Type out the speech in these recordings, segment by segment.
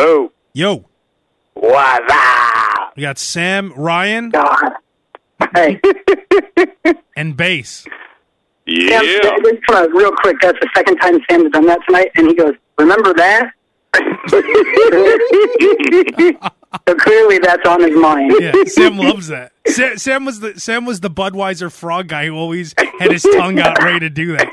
Hello. Yo, What's up? we got Sam, Ryan, God. Hey, and Bass. Sam, Yeah. just wanna- real quick, that's the second time Sam has done that tonight, and he goes, "Remember that?" so clearly, that's on his mind. Yeah, Sam loves that. Sam, Sam was the Sam was the Budweiser frog guy who always had his tongue out ready to do that.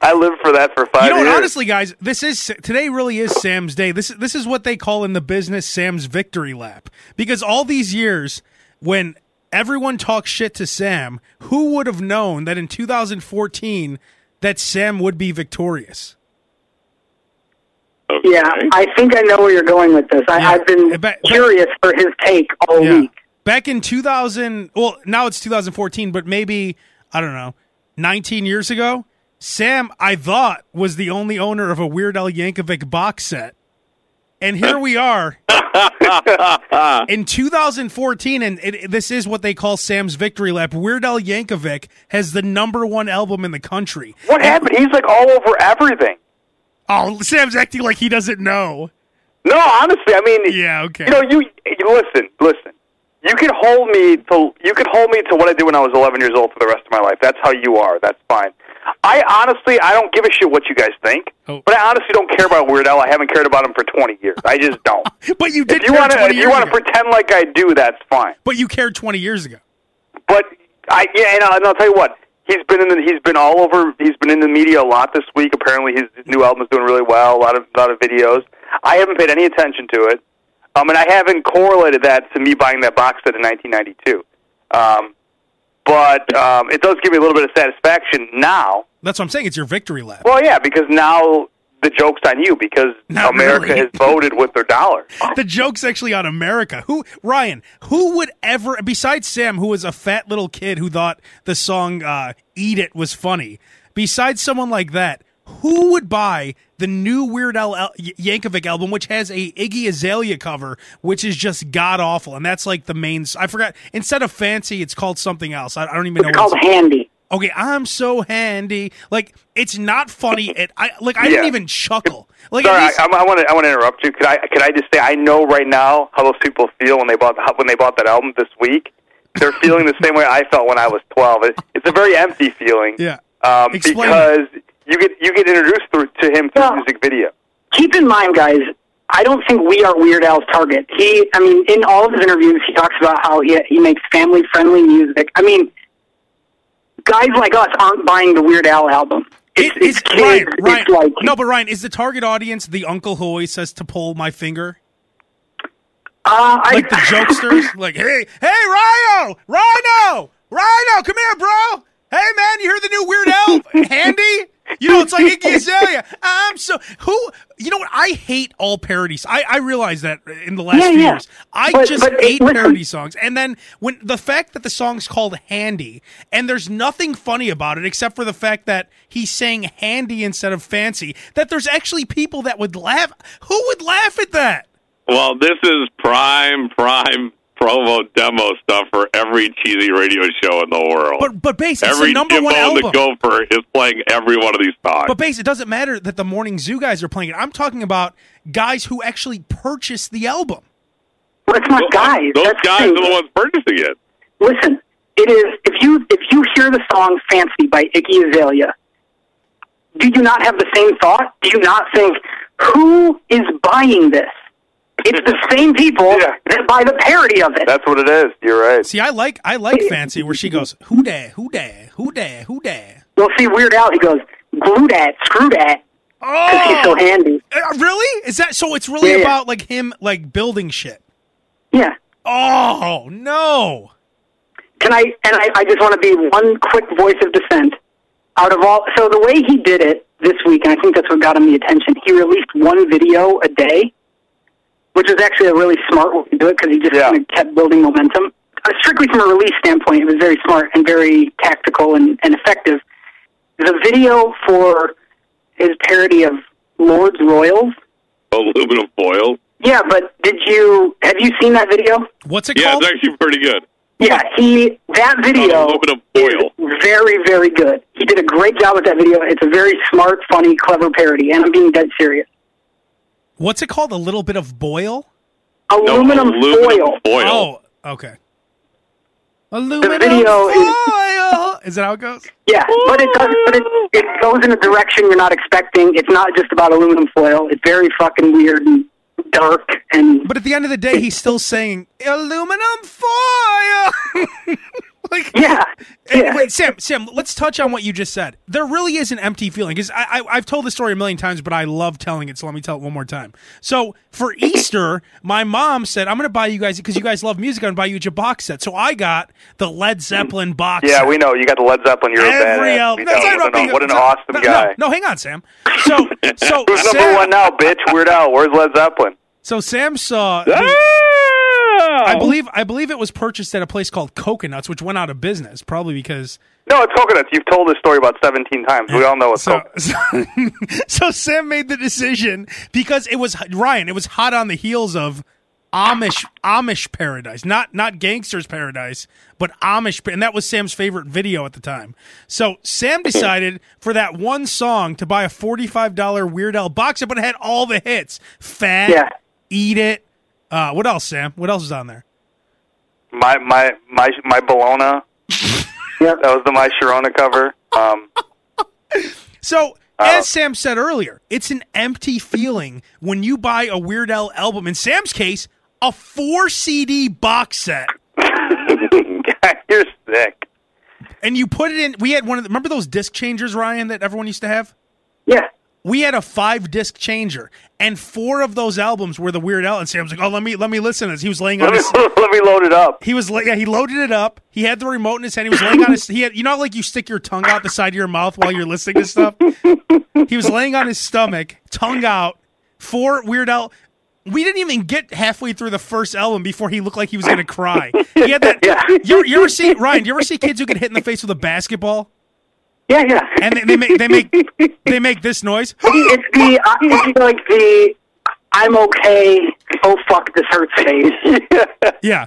I lived for that for five You know years. Honestly, guys, this is today. Really is Sam's day. This this is what they call in the business Sam's victory lap. Because all these years, when everyone talks shit to Sam, who would have known that in 2014 that Sam would be victorious? Okay. Yeah, I think I know where you're going with this. I, Yeah. I've been I bet- curious for his take all Yeah. week. Back in 2000, well, now it's 2014, but maybe I don't know, 19 years ago, Sam, I thought, was the only owner of a Weird Al Yankovic box set. And here we are in 2014, and it, it- this is what they call Sam's victory lap. Weird Al Yankovic has the number one album in the country. What happened? He's like all over everything. Oh, Sam's acting like he doesn't know. No, honestly, I mean, Yeah, okay. you know, you, you listen, listen. You can hold me to you can hold me to what I did when I was 11 years old for the rest of my life. That's how you are. That's fine. I honestly, I don't give a shit what you guys think, Oh. but I honestly don't care about Weird Al. I haven't cared about him for 20 years. I just don't. but you did if you want to, if you want to pretend like I do, that's fine. but you cared 20 years ago. But I yeah, and I'll, and I'll tell you what. He's been in the, he's been all over. He's been in the media a lot this week. Apparently, his, his new album is doing really well. A lot of lot of videos. I haven't paid any attention to it, um, and I haven't correlated that to me buying that box set in 1992. Um, but um, it does give me a little bit of satisfaction now. That's what I'm saying. It's your victory lap. Well, yeah, because now the joke's on you because Not America really. has voted with their dollar. the joke's actually on America. Who Ryan? Who would ever, besides Sam, who was a fat little kid who thought the song uh, "Eat It" was funny? Besides someone like that, who would buy the new Weird Al Al- Yankovic album, which has a Iggy Azalea cover, which is just god awful, and that's like the main. I forgot. Instead of fancy, it's called something else. I, I don't even know. It's what called Handy. Okay, I'm so handy. Like it's not funny. It I like I didn't even chuckle. Like Sorry, I, least- I, I want to. I want to interrupt you. Could I? Could I just say I know right now how those people feel when they bought how- when they bought that album this week. They're feeling the same way I felt when I was twelve. It, it's a very empty feeling. Yeah. Um, Explain because you get you get introduced through, to him through Yeah. music video. Keep in mind, guys. I don't think we are Weird Al's target. He, I mean, in all of his interviews, he talks about how he he makes family friendly music. I mean, guys like us aren't buying the Weird Al album. It's, It- it's is- kids. Ryan, Ryan, It's like no, but Ryan, is the target audience the uncle who always says to pull my finger? uh, I, Like the jokesters? like, hey, hey, Rhino! Rhino! Rhino, come here, bro! Hey, man, you hear the new Weird Al Handy? You know, it's like Iggy Azalea. I'm so who. You know what? I hate all parodies. I I realize that in the last Yeah, few yeah. years, I But- just but, hate listen- parody songs. And then when the fact that the song's called Handy, and there's nothing funny about it except for the fact that he's saying handy instead of fancy. That there's actually people that would laugh. Who would laugh at that? Well, this is prime, prime promo demo stuff for every cheesy radio show in the world. But but bass, it's every the number Jimbo one and album. the Gopher is playing every one of these songs. But basically, it doesn't matter that the Morning Zoo guys are playing it. I'm talking about guys who actually purchased the album. well, it's not guys. Those That's guys the are the ones purchasing it. Listen, it is if you if you hear the song "Fancy" by Iggy Azalea, do you not have the same thought? Do you not think who is buying this? It's the same people Yeah. that buy the parody of it. That's what it is. You're right. See, I like I like Fancy where she goes, Who da, who da, who da, who da. We'll see Weird Al. He goes, "Glue that, screw that," because he's so Oh, handy. Uh, really? Is that so? It's really Yeah, yeah. about like him like building shit. Yeah. Oh no! Can I? And I, I just want to be one quick voice of dissent. Out of all, so the way he did it this week, and I think that's what got him the attention. He released one video a day, which was actually a really smart way to do it because he just Yeah. kind of kept building momentum. Uh, strictly from a release standpoint, it was very smart and very tactical and, and effective. The video for his parody of Lorde's Royals. Aluminum foil. Yeah, but did you have you seen that video? What's it Yeah, called? it's actually pretty good. Yeah, he that video Aluminum is foil. very, very good. He did a great job with that video. It's a very smart, funny, clever parody, and I'm being dead serious. What's it called? A little bit of boil. No, Aluminum, foil. Oh, okay. Aluminum video is- foil. Is that how it goes? Yeah, but it does. But it, it goes in a direction you're not expecting. It's not just about aluminum foil. It's very fucking weird and dark and But at the end of the day, he's still saying aluminum foil. like, yeah, yeah. Wait, Sam, Sam, let's touch on what you just said. There really is an empty feeling because I, I, I've told this story a million times, but I love telling it. So let me tell it one more time. So for Easter, my mom said, "I'm going to buy you guys because you guys love music. I'm going to buy you a box set." So I got the Led mm. Zeppelin box. Yeah, set. we know you got the Led Zeppelin. You're a Every badass. album. That's What, an, what an no, awesome no, guy. No, no, hang on, Sam. So, so Who's Sam, number one now, bitch? Weird Al. Where's Led Zeppelin? So Sam saw. Ah! the- I believe I believe it was purchased at a place called Coconuts, which went out of business, probably because No, it's coconuts. You've told this story about 17 times. We all know it's so, coconuts. so, so Sam made the decision because it was Ryan. It was hot on the heels of Amish Amish Paradise, not not Gangsta's Paradise, but Amish, and that was Sam's favorite video at the time. So Sam hmm. decided for that one song to buy a forty five dollar Weird Al box set, but it had all the hits: Fat, Yeah. Eat It. Uh, what else, Sam? What else is on there? My my my my Bologna. yeah, That was the My Sharona cover. Um, So, Oh. as Sam said earlier, it's an empty feeling when you buy a Weird Al album. In Sam's case, a four CD box set, you're sick. and you put it in. We had one of the, remember those disc changers, Ryan, that everyone used to have. yeah. We had a five disc changer, and four of those albums were the Weird Al. And Sam's like, "Oh, let me let me listen." As he was laying on Let me, his, let me load it up. he was la- yeah, he loaded it up. He had the remote in his hand. He was laying on his. He had you know like you stick your tongue out the side of your mouth while you're listening to stuff. He was laying on his stomach, tongue out. Four Weird Al. We didn't even get halfway through the first album before he looked like he was going to cry. He had that. Yeah. You, you ever see Ryan? Do you ever see kids who get hit in the face with a basketball Yeah, yeah. and they, they make they make they make this noise? It's the uh, it's like the I'm okay. Oh fuck, this hurts phase. Yeah,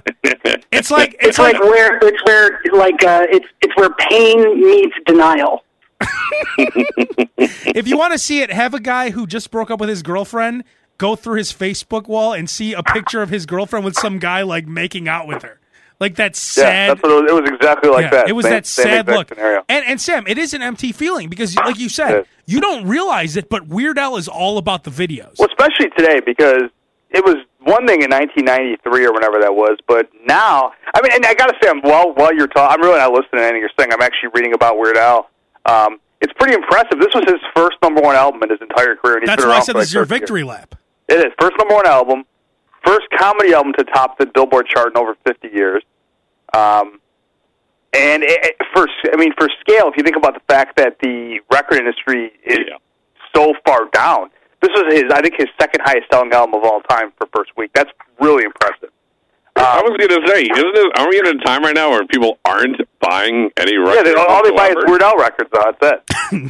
it's like it's, It's like where it's where like uh, it's it's where pain meets denial. if you want to see it, have a guy who just broke up with his girlfriend go through his Facebook wall and see a picture of his girlfriend with some guy like making out with her. Like that Yeah, sad. that's what it was. It was exactly like Yeah, that. It was Same- that sad look. Scenario. And and Sam, it is an empty feeling because, like you said, you don't realize it, but Weird Al is all about the videos. Well, especially today because it was one thing in 1993 or whenever that was, but now, I mean, and I got to say, I'm, while while you're talking, I'm really not listening to anything you're saying. I'm actually reading about Weird Al. Um, it's pretty impressive. This was his first number one album in his entire career. And he's That's been why I said this is your victory years. lap. It is first number one album, first comedy album to top the Billboard chart in over 50 years. Um, and it, it- for I mean, for scale, if you think about the fact that the record industry is Yeah. so far down, this was his I think his second highest selling album of all time for first week. That's really impressive. I was going to say, isn't it? Are we in a time right now where people aren't buying any records? Yeah, they, all they buy is? Weird Al records. Though, that's it.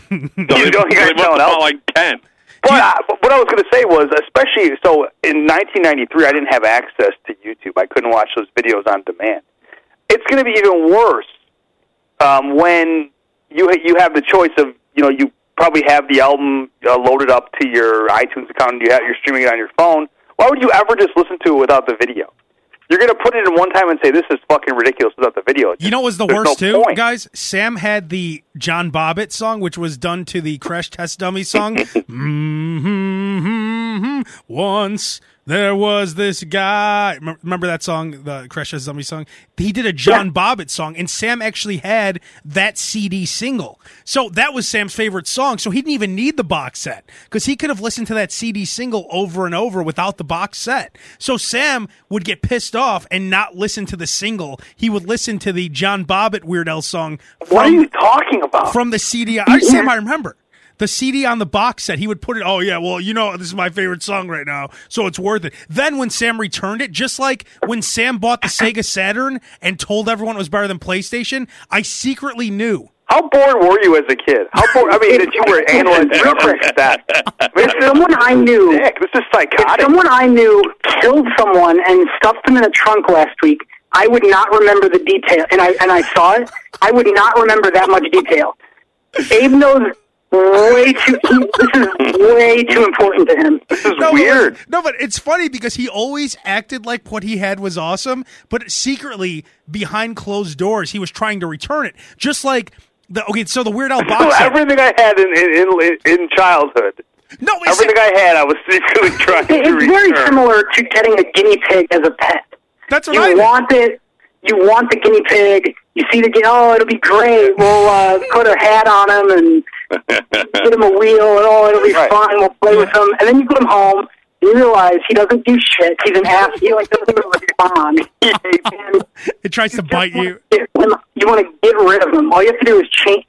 So You they, don't- you they guys must have bought like ten. But I, but what I was going to say was, especially so in 1993, I didn't have access to YouTube. I couldn't watch those videos on demand. It's going to be even worse um, when you ha- you have the choice of you know you probably have the album uh, loaded up to your iTunes account and you have, you're streaming it on your phone. Why would you ever just listen to it without the video? You're going to put it in one time and say this is fucking ridiculous without the video. You know what was the worst no too, point. guys? Sam had the John Bobbitt song, which was done to the Crash Test Dummy song. mm-hmm, Mm-hmm. Once there was this guy. Remember that song, the Crash Test Dummy song? He did a John Bobbitt song, and Sam actually had that CD single. So that was Sam's favorite song. So he didn't even need the box set because he could have listened to that CD single over and over without the box set. So Sam would get pissed off and not listen to the single. He would listen to the John Bobbitt Weird Al song What are you talking about? from the CD. I, Sam, I remember. The CD on the box set, he would put it, oh, yeah, well, you know, this is my favorite song right now, so it's worth it. Then when Sam returned it, just like when Sam bought the Sega Saturn and told everyone it was better than PlayStation, I secretly knew. How bored were you as a kid? How bored? I mean, that you were analyzing real quick that. I mean, If someone I knew, Nick, this is psychotic. if someone I knew killed someone and stuffed them in a trunk last week, I would not remember the detail. And I and I saw it. I would not remember that much detail. Abe knows way too. He, this is way too important to him. This is No, weird. listen- no, but it's funny because he always acted like what he had was awesome, but secretly behind closed doors, he was trying to return it. Just like the okay, so the Weird Al box set. Everything I had in in, in, in childhood, no, it's, everything I had, I was secretly trying to return. It's very similar to getting a guinea pig as a pet. that's what You I did. want it. You want the guinea pig. You see the guinea. Oh, it'll be great. We'll uh, put a hat on him and get him a wheel, and oh, it'll be Right. fun. We'll play with him, and then you put him home. And you realize he doesn't do shit. He's an ass. He like doesn't even respond. And It tries to bite you. Get him- You want to get rid of him. All you have to do is change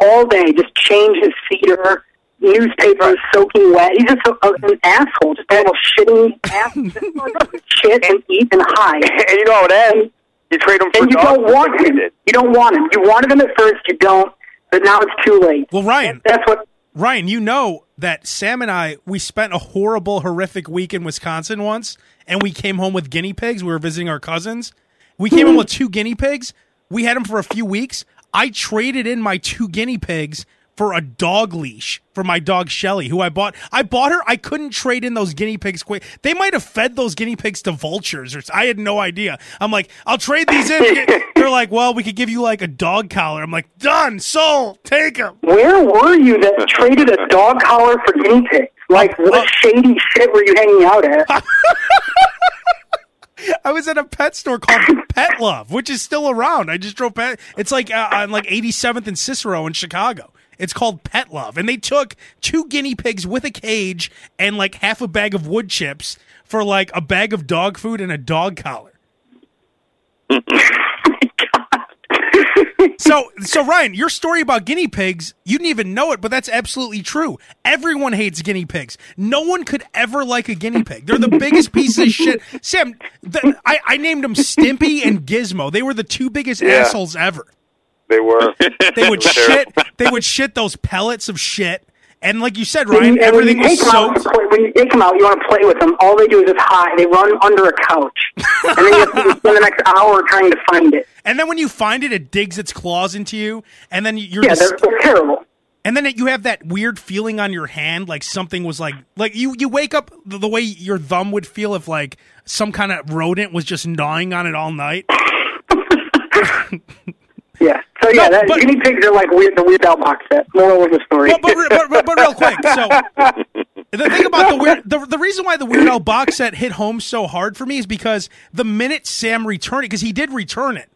all day. Just change his feeder. Newspapers soaking wet. He's just a, a, an asshole. Just a little shitting ass. Just shit and eat and hide. and you know how it ends. You trade him for And you dogs, don't want him. You don't want him. You wanted him at first. You don't. But now it's too late. Well, Ryan, That's what. Ryan, you know that Sam and I we spent a horrible, horrific week in Wisconsin once, and we came home with guinea pigs. We were visiting our cousins. We came home mm-hmm. with two guinea pigs. We had them for a few weeks. I traded in my two guinea pigs for a dog leash for my dog Shelly, who I bought. I bought her. I couldn't trade in those guinea pigs quick. They might have fed those guinea pigs to vultures, or I had no idea. I'm like, I'll trade these in. They're like, well, we could give you like a dog collar. I'm like, done, sold, take them. Where were you that traded a dog collar for guinea pigs? Like, what Uh, shady shit were you hanging out at? I was at a pet store called Pet Love, which is still around. I just drove pet. It's like uh, on like 87th and Cicero in Chicago. It's called Pet Love, and they took two guinea pigs with a cage and like half a bag of wood chips for like a bag of dog food and a dog collar. Oh so, so Ryan, your story about guinea pigs, you didn't even know it, but that's absolutely true. Everyone hates guinea pigs. No one could ever like a guinea pig. They're the biggest pieces of shit. Sam, the, I, I named them Stimpy and Gizmo. They were the two biggest Yeah. assholes ever. They were. They would shit. They would shit those pellets of shit. And like you said, When Ryan, you, and everything you was take 'em out, soaked. play- when you take them out, you want to play with them. All they do is just hide. They run under a couch, and then you have to spend the next hour trying to find it. And then when you find it, it digs its claws into you. And then you're Yeah, just, they're, they're terrible. And then it, you have that weird feeling on your hand, like something was like, like you, you wake up the, the way your thumb would feel if like some kind of rodent was just gnawing on it all night. Yeah. So yeah, No, that, but- guinea pigs are like weird. The Weird Al box set. Moral of the story. But, but, but, but, real quick, so the thing about the weird, the, the reason why the Weird Al box set hit home so hard for me is because the minute Sam returned it, because he did return it,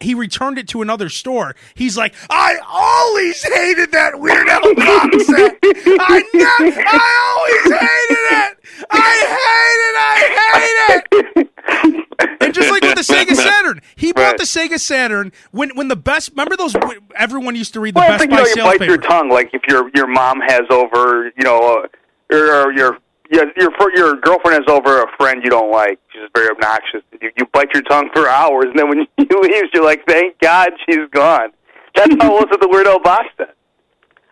he returned it to another store. He's like, I always hated that Weird Al box set. I ne- I always hated it. I hate it. I hate it. And just like with the Sega Saturn, he bought Right. the Sega Saturn when when the best. Remember those? Everyone used to read the Well, I Best think you Buy know you sales bite your tongue. Like if your your mom has over, you know, uh, or your yeah, your your girlfriend has over a friend you don't like. She's very obnoxious. You, you bite your tongue for hours, and then when she leaves, you're like, "Thank God she's gone." That's how it was with the Weird Al box set.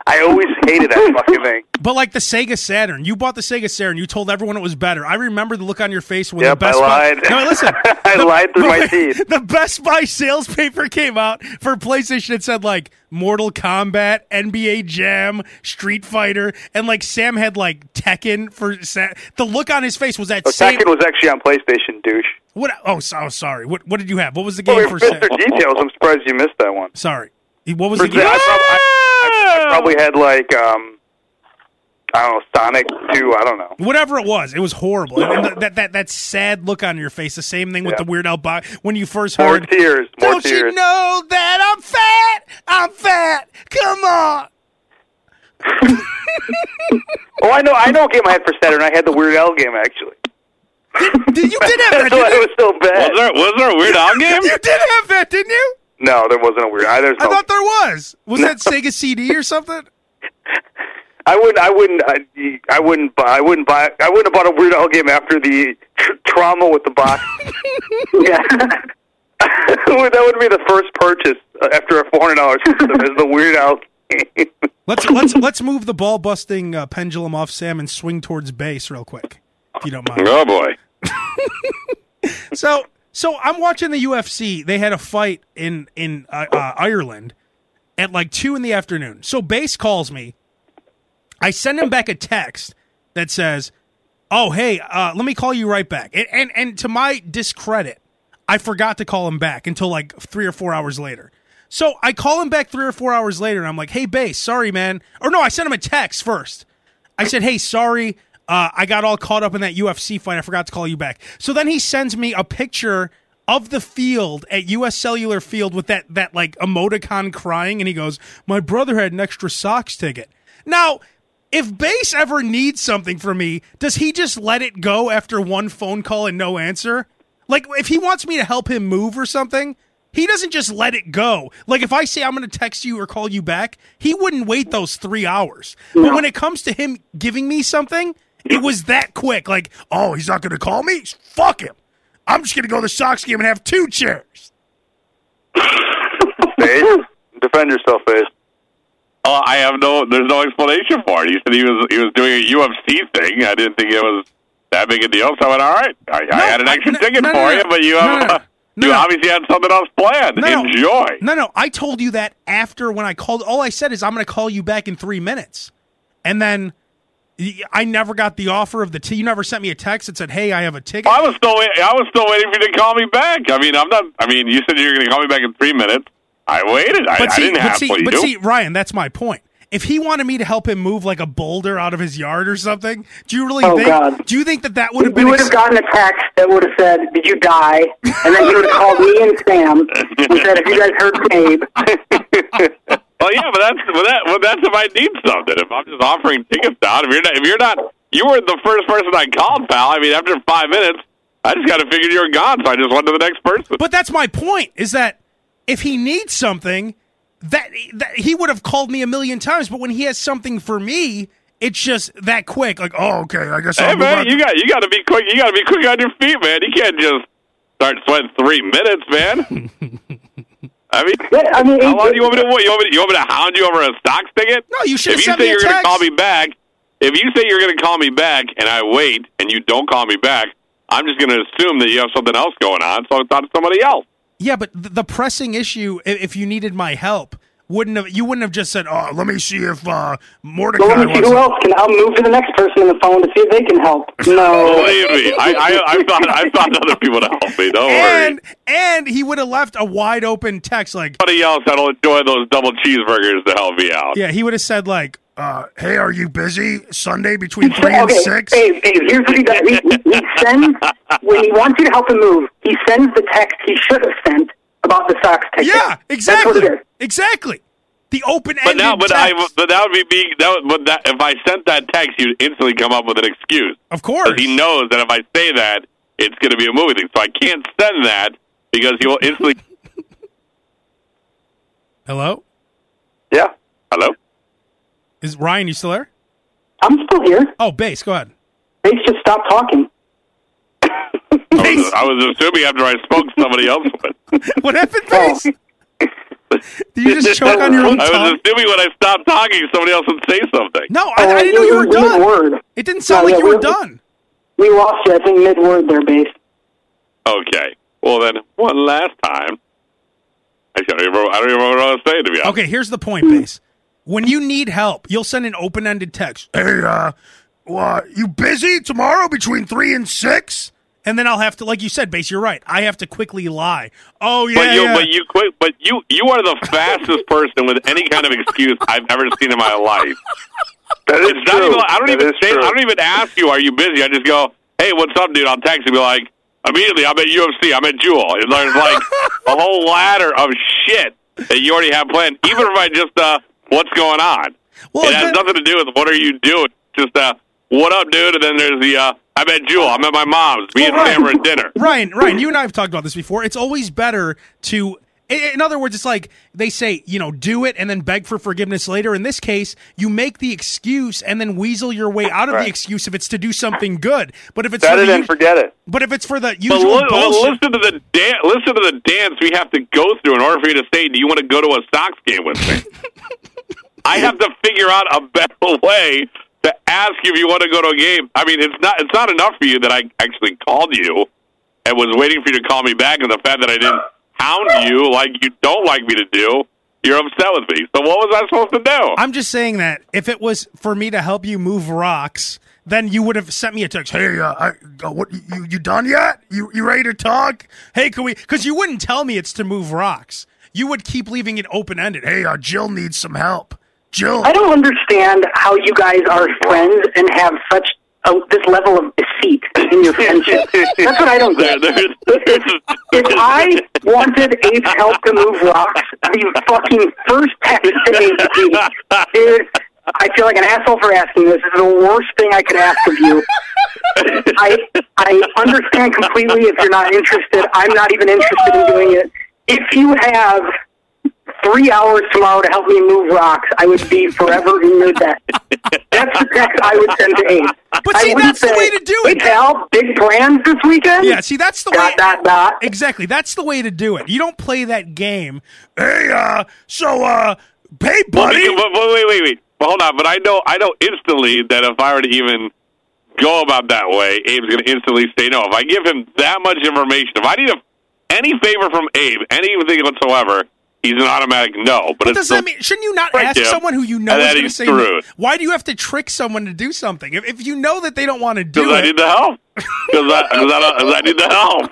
I always hated that fucking thing. But like the Sega Saturn, you bought the Sega Saturn. You told everyone it was better. I remember the look on your face when Yep, the Best I Buy. No, listen. I lied through my teeth. The Best Buy sales paper came out for PlayStation. It said like Mortal Kombat, NBA Jam, Street Fighter, and like Sam had like Tekken for Sa- the look on his face was that Oh, same. Tekken was actually on PlayStation, douche. What? Oh, so, oh, sorry. What? What did you have? What was the game Well, for? we missed Sa- details. I'm surprised you missed that one. Sorry. What was For the game? I, prob- I, I, I probably had like um, I don't know, Sonic Two. I don't know. Whatever it was, it was horrible. And the, that that that sad look on your face. The same thing with Yeah. the Weird Al box when you first heard. More heard. tears. More Don't tears. you know that I'm fat? I'm fat. Come on. Oh, I know. I know. What game I had for Saturn. I had the Weird Al game actually. Did, you did have that, That's why didn't it was so bad. Was there was there a Weird Al game? you? You did have that, didn't you? No, there wasn't a Weird. I, there's I thought there was. Was that Sega CD or something? I wouldn't. I wouldn't. I, I wouldn't buy. I wouldn't buy. I wouldn't have bought a Weird Al game after the tr- trauma with the box. yeah. that would be the first purchase uh, after a four hundred dollars system is the Weird Al game. Let's let's let's move the ball busting uh, pendulum off Sam and swing towards Bass real quick, if you don't mind. Oh boy. So so I'm watching the UFC. They had a fight in in uh, uh, Ireland at like two in the afternoon. So Bass calls me I send him back a text that says, "Oh, hey, uh, let me call you right back." And, and and to my discredit, I forgot to call him back until like three or four hours later. So I call him back three or four hours later, and I'm like, "Hey, Bass, sorry, man." Or no, I sent him a text first. I said, "Hey, sorry, uh, I got all caught up in that UFC fight. I forgot to call you back." So then he sends me a picture of the field at US Cellular Field with that that like emoticon crying, and he goes, "My brother had an extra Sox ticket." Now, if Bass ever needs something from me, does he just let it go after one phone call and no answer? Like, if he wants me to help him move or something, he doesn't just let it go. Like, if I say I'm going to text you or call you back, he wouldn't wait those three hours. But when it comes to him giving me something, it was that quick. Like, oh, he's not going to call me? Fuck him. I'm just going to go to the Sox game and have two chairs. Face, defend yourself, Face. Oh, uh, I have no. There's no explanation for it. He said he was he was doing a UFC thing. I didn't think it was that big a deal. So I went, all right. I, I had an I- extra no, ticket no, for no, you, but you No, have no, no. you No, no. obviously had something else planned. No, no. Enjoy. No, no. I told you that after when I called. All I said is I'm going to call you back in three minutes, and then y- I never got the offer of the. T- you never sent me a text that said, "Hey, I have a ticket." I was still wait, I was still waiting for you to call me back. I mean, I'm not. I mean, you said you were going to call me back in three minutes. I waited. I, but I didn't but have see, to. but you. see, Ryan, that's my point. If he wanted me to help him move like a boulder out of his yard or something, do you really Oh, think? God. Do you think that that would have He been? would have ex- gotten a text that would have said, "Did you die?" And then he would have called me and Sam and said, "Have you guys heard from Abe?" Well, yeah, but that's well, that well, that's if I need something. If I'm just offering tickets out, if you're not, if you're not, you were the first person I called, pal. I mean, after five minutes, I just got to figure you were gone, so I just went to the next person. But that's my point. Is that if he needs something, that, that he would have called me a million times. But when he has something for me, it's just that quick. Like, oh, okay, I guess I'll Hey man, you got you got to be quick. You got to be quick on your feet, man. You can't just start sweating three minutes, man. I mean, Yeah, I mean, how Abe, long do you want me to? What, you want me? To, you want me to hound you over a Sox ticket? No, you should've If you sent say me you're gonna call me back, if you say you're going to call me back, and I wait, and you don't call me back, I'm just going to assume that you have something else going on. So I thought it's somebody else. Yeah, but the pressing issue, if you needed my help, wouldn't have you wouldn't have just said, "Oh, let me see if uh, Mordecai Well, let me see wants." who else can. I'll move to the next person on the phone to see if they can help. No. Believe me, I, I, I thought I thought other people to help me. Don't worry. And and he would have left a wide open text like, Somebody else that'll enjoy those double cheeseburgers to help me out. yeah, he would have said like, uh, "Hey, are you busy Sunday between three and okay, six? Abe, Abe, here's what he does. He, he sends when he wants you to help him move. He sends the text he should have sent about the Sox ticket. Yeah, That's what exactly, it is. Exactly. The open But now, but I, but that would be being. That, would- but that if I sent that text, you'd instantly come up with an excuse. of course, he knows that if I say that, it's going to be a movie thing. So I can't send that because he'll instantly. Hello, Yeah. Hello. is Ryan? You still there? I'm still here. Oh, Bass. Go ahead. Bass just stop talking. I was, I was assuming after I spoke, somebody else would. what happened, Oh. Base? Did you just choke on your own I was tongue? assuming when I stopped talking, somebody else would say something. No, I, I didn't know you were done. Mid word. It didn't sound No, like yeah, you were we- done. We lost you. I think mid word there, Bass. Okay. Well, then one last time. I don't even remember, I don't even remember what I was saying to be honest. Okay, here's the point, Bass. When you need help, you'll send an open-ended text. Hey, uh, what, you busy tomorrow between three and six? And then I'll have to, like you said, Bass. You're right. I have to quickly lie. Oh yeah, But you, yeah. but you quit. But you, you are the fastest person with any kind of excuse I've ever seen in my life. That is It's not true. even, I don't That even is say. true. I don't even ask you, "Are you busy?" I just go, "Hey, what's up, dude?" I'll text you, be like, immediately, I'm at UFC. I'm at Jewel. It's like, like a whole ladder of shit that you already have planned. Even if I just, uh, what's going on? Well, it has but- nothing to do with what are you doing. Just, uh, what up, dude? And then there's the, uh, I'm at Jewel. I'm at my mom's. Me Well, and oh, Ryan- Sam are at dinner. Ryan, Ryan, you and I have talked about this before. It's always better to. In other words, it's like they say, you know, do it and then beg for forgiveness later. In this case, you make the excuse and then weasel your way out of the excuse if it's to do something good. But if it's the, and forget it. but if it's for the But usual li- well, listen to the dan- listen to the dance we have to go through in order for you to say, "Do you want to go to a Sox game with me?" I have to figure out a better way to ask if you want to go to a game. I mean, it's not it's not enough for you that I actually called you and was waiting for you to call me back, and the fact that I didn't hound you like you don't like me to do. you're upset with me. So what was I supposed to do? I'm just saying that if it was for me to help you move rocks, then you would have sent me a text. Hey, uh, I, uh, what you you done yet? You you ready to talk? Hey, can we? Because you wouldn't tell me it's to move rocks. You would keep leaving it open ended. Hey, uh, Jill needs some help. Jill. I don't understand how you guys are friends and have such a, this level of deceit in your friendship. That's what I don't get. If, if, if I wanted Abe's help to move rocks, the fucking first text to be, dude, I feel like an asshole for asking this. This is the worst thing I could ask of you. I I understand completely if you're not interested. I'm not even interested in doing it. If you have three hours tomorrow to help me move rocks, I would be forever in your debt. That's the text I would send to Abe. But see, wouldn't that's the way to do Hey, it. pal, big plans this weekend? Yeah, see, that's the way. Dot, dot, dot. Exactly, that's the way to do it. You don't play that game. Hey, uh, so, uh, hey, buddy. because- but, but wait, wait, wait. Well, hold on. But I know, I know instantly that if I were to even go about that way, Abe's going to instantly say no. If I give him that much information, if I need a, any favor from Abe, anything whatsoever, he's an automatic no. But What it's does still- that mean? Shouldn't you not Right, ask yeah. someone who you know And is going to he's say no? Why do you have to trick someone to do something? If, if you know that they don't want to do Because I need the help. Because I, 'cause I, don't- I need the help.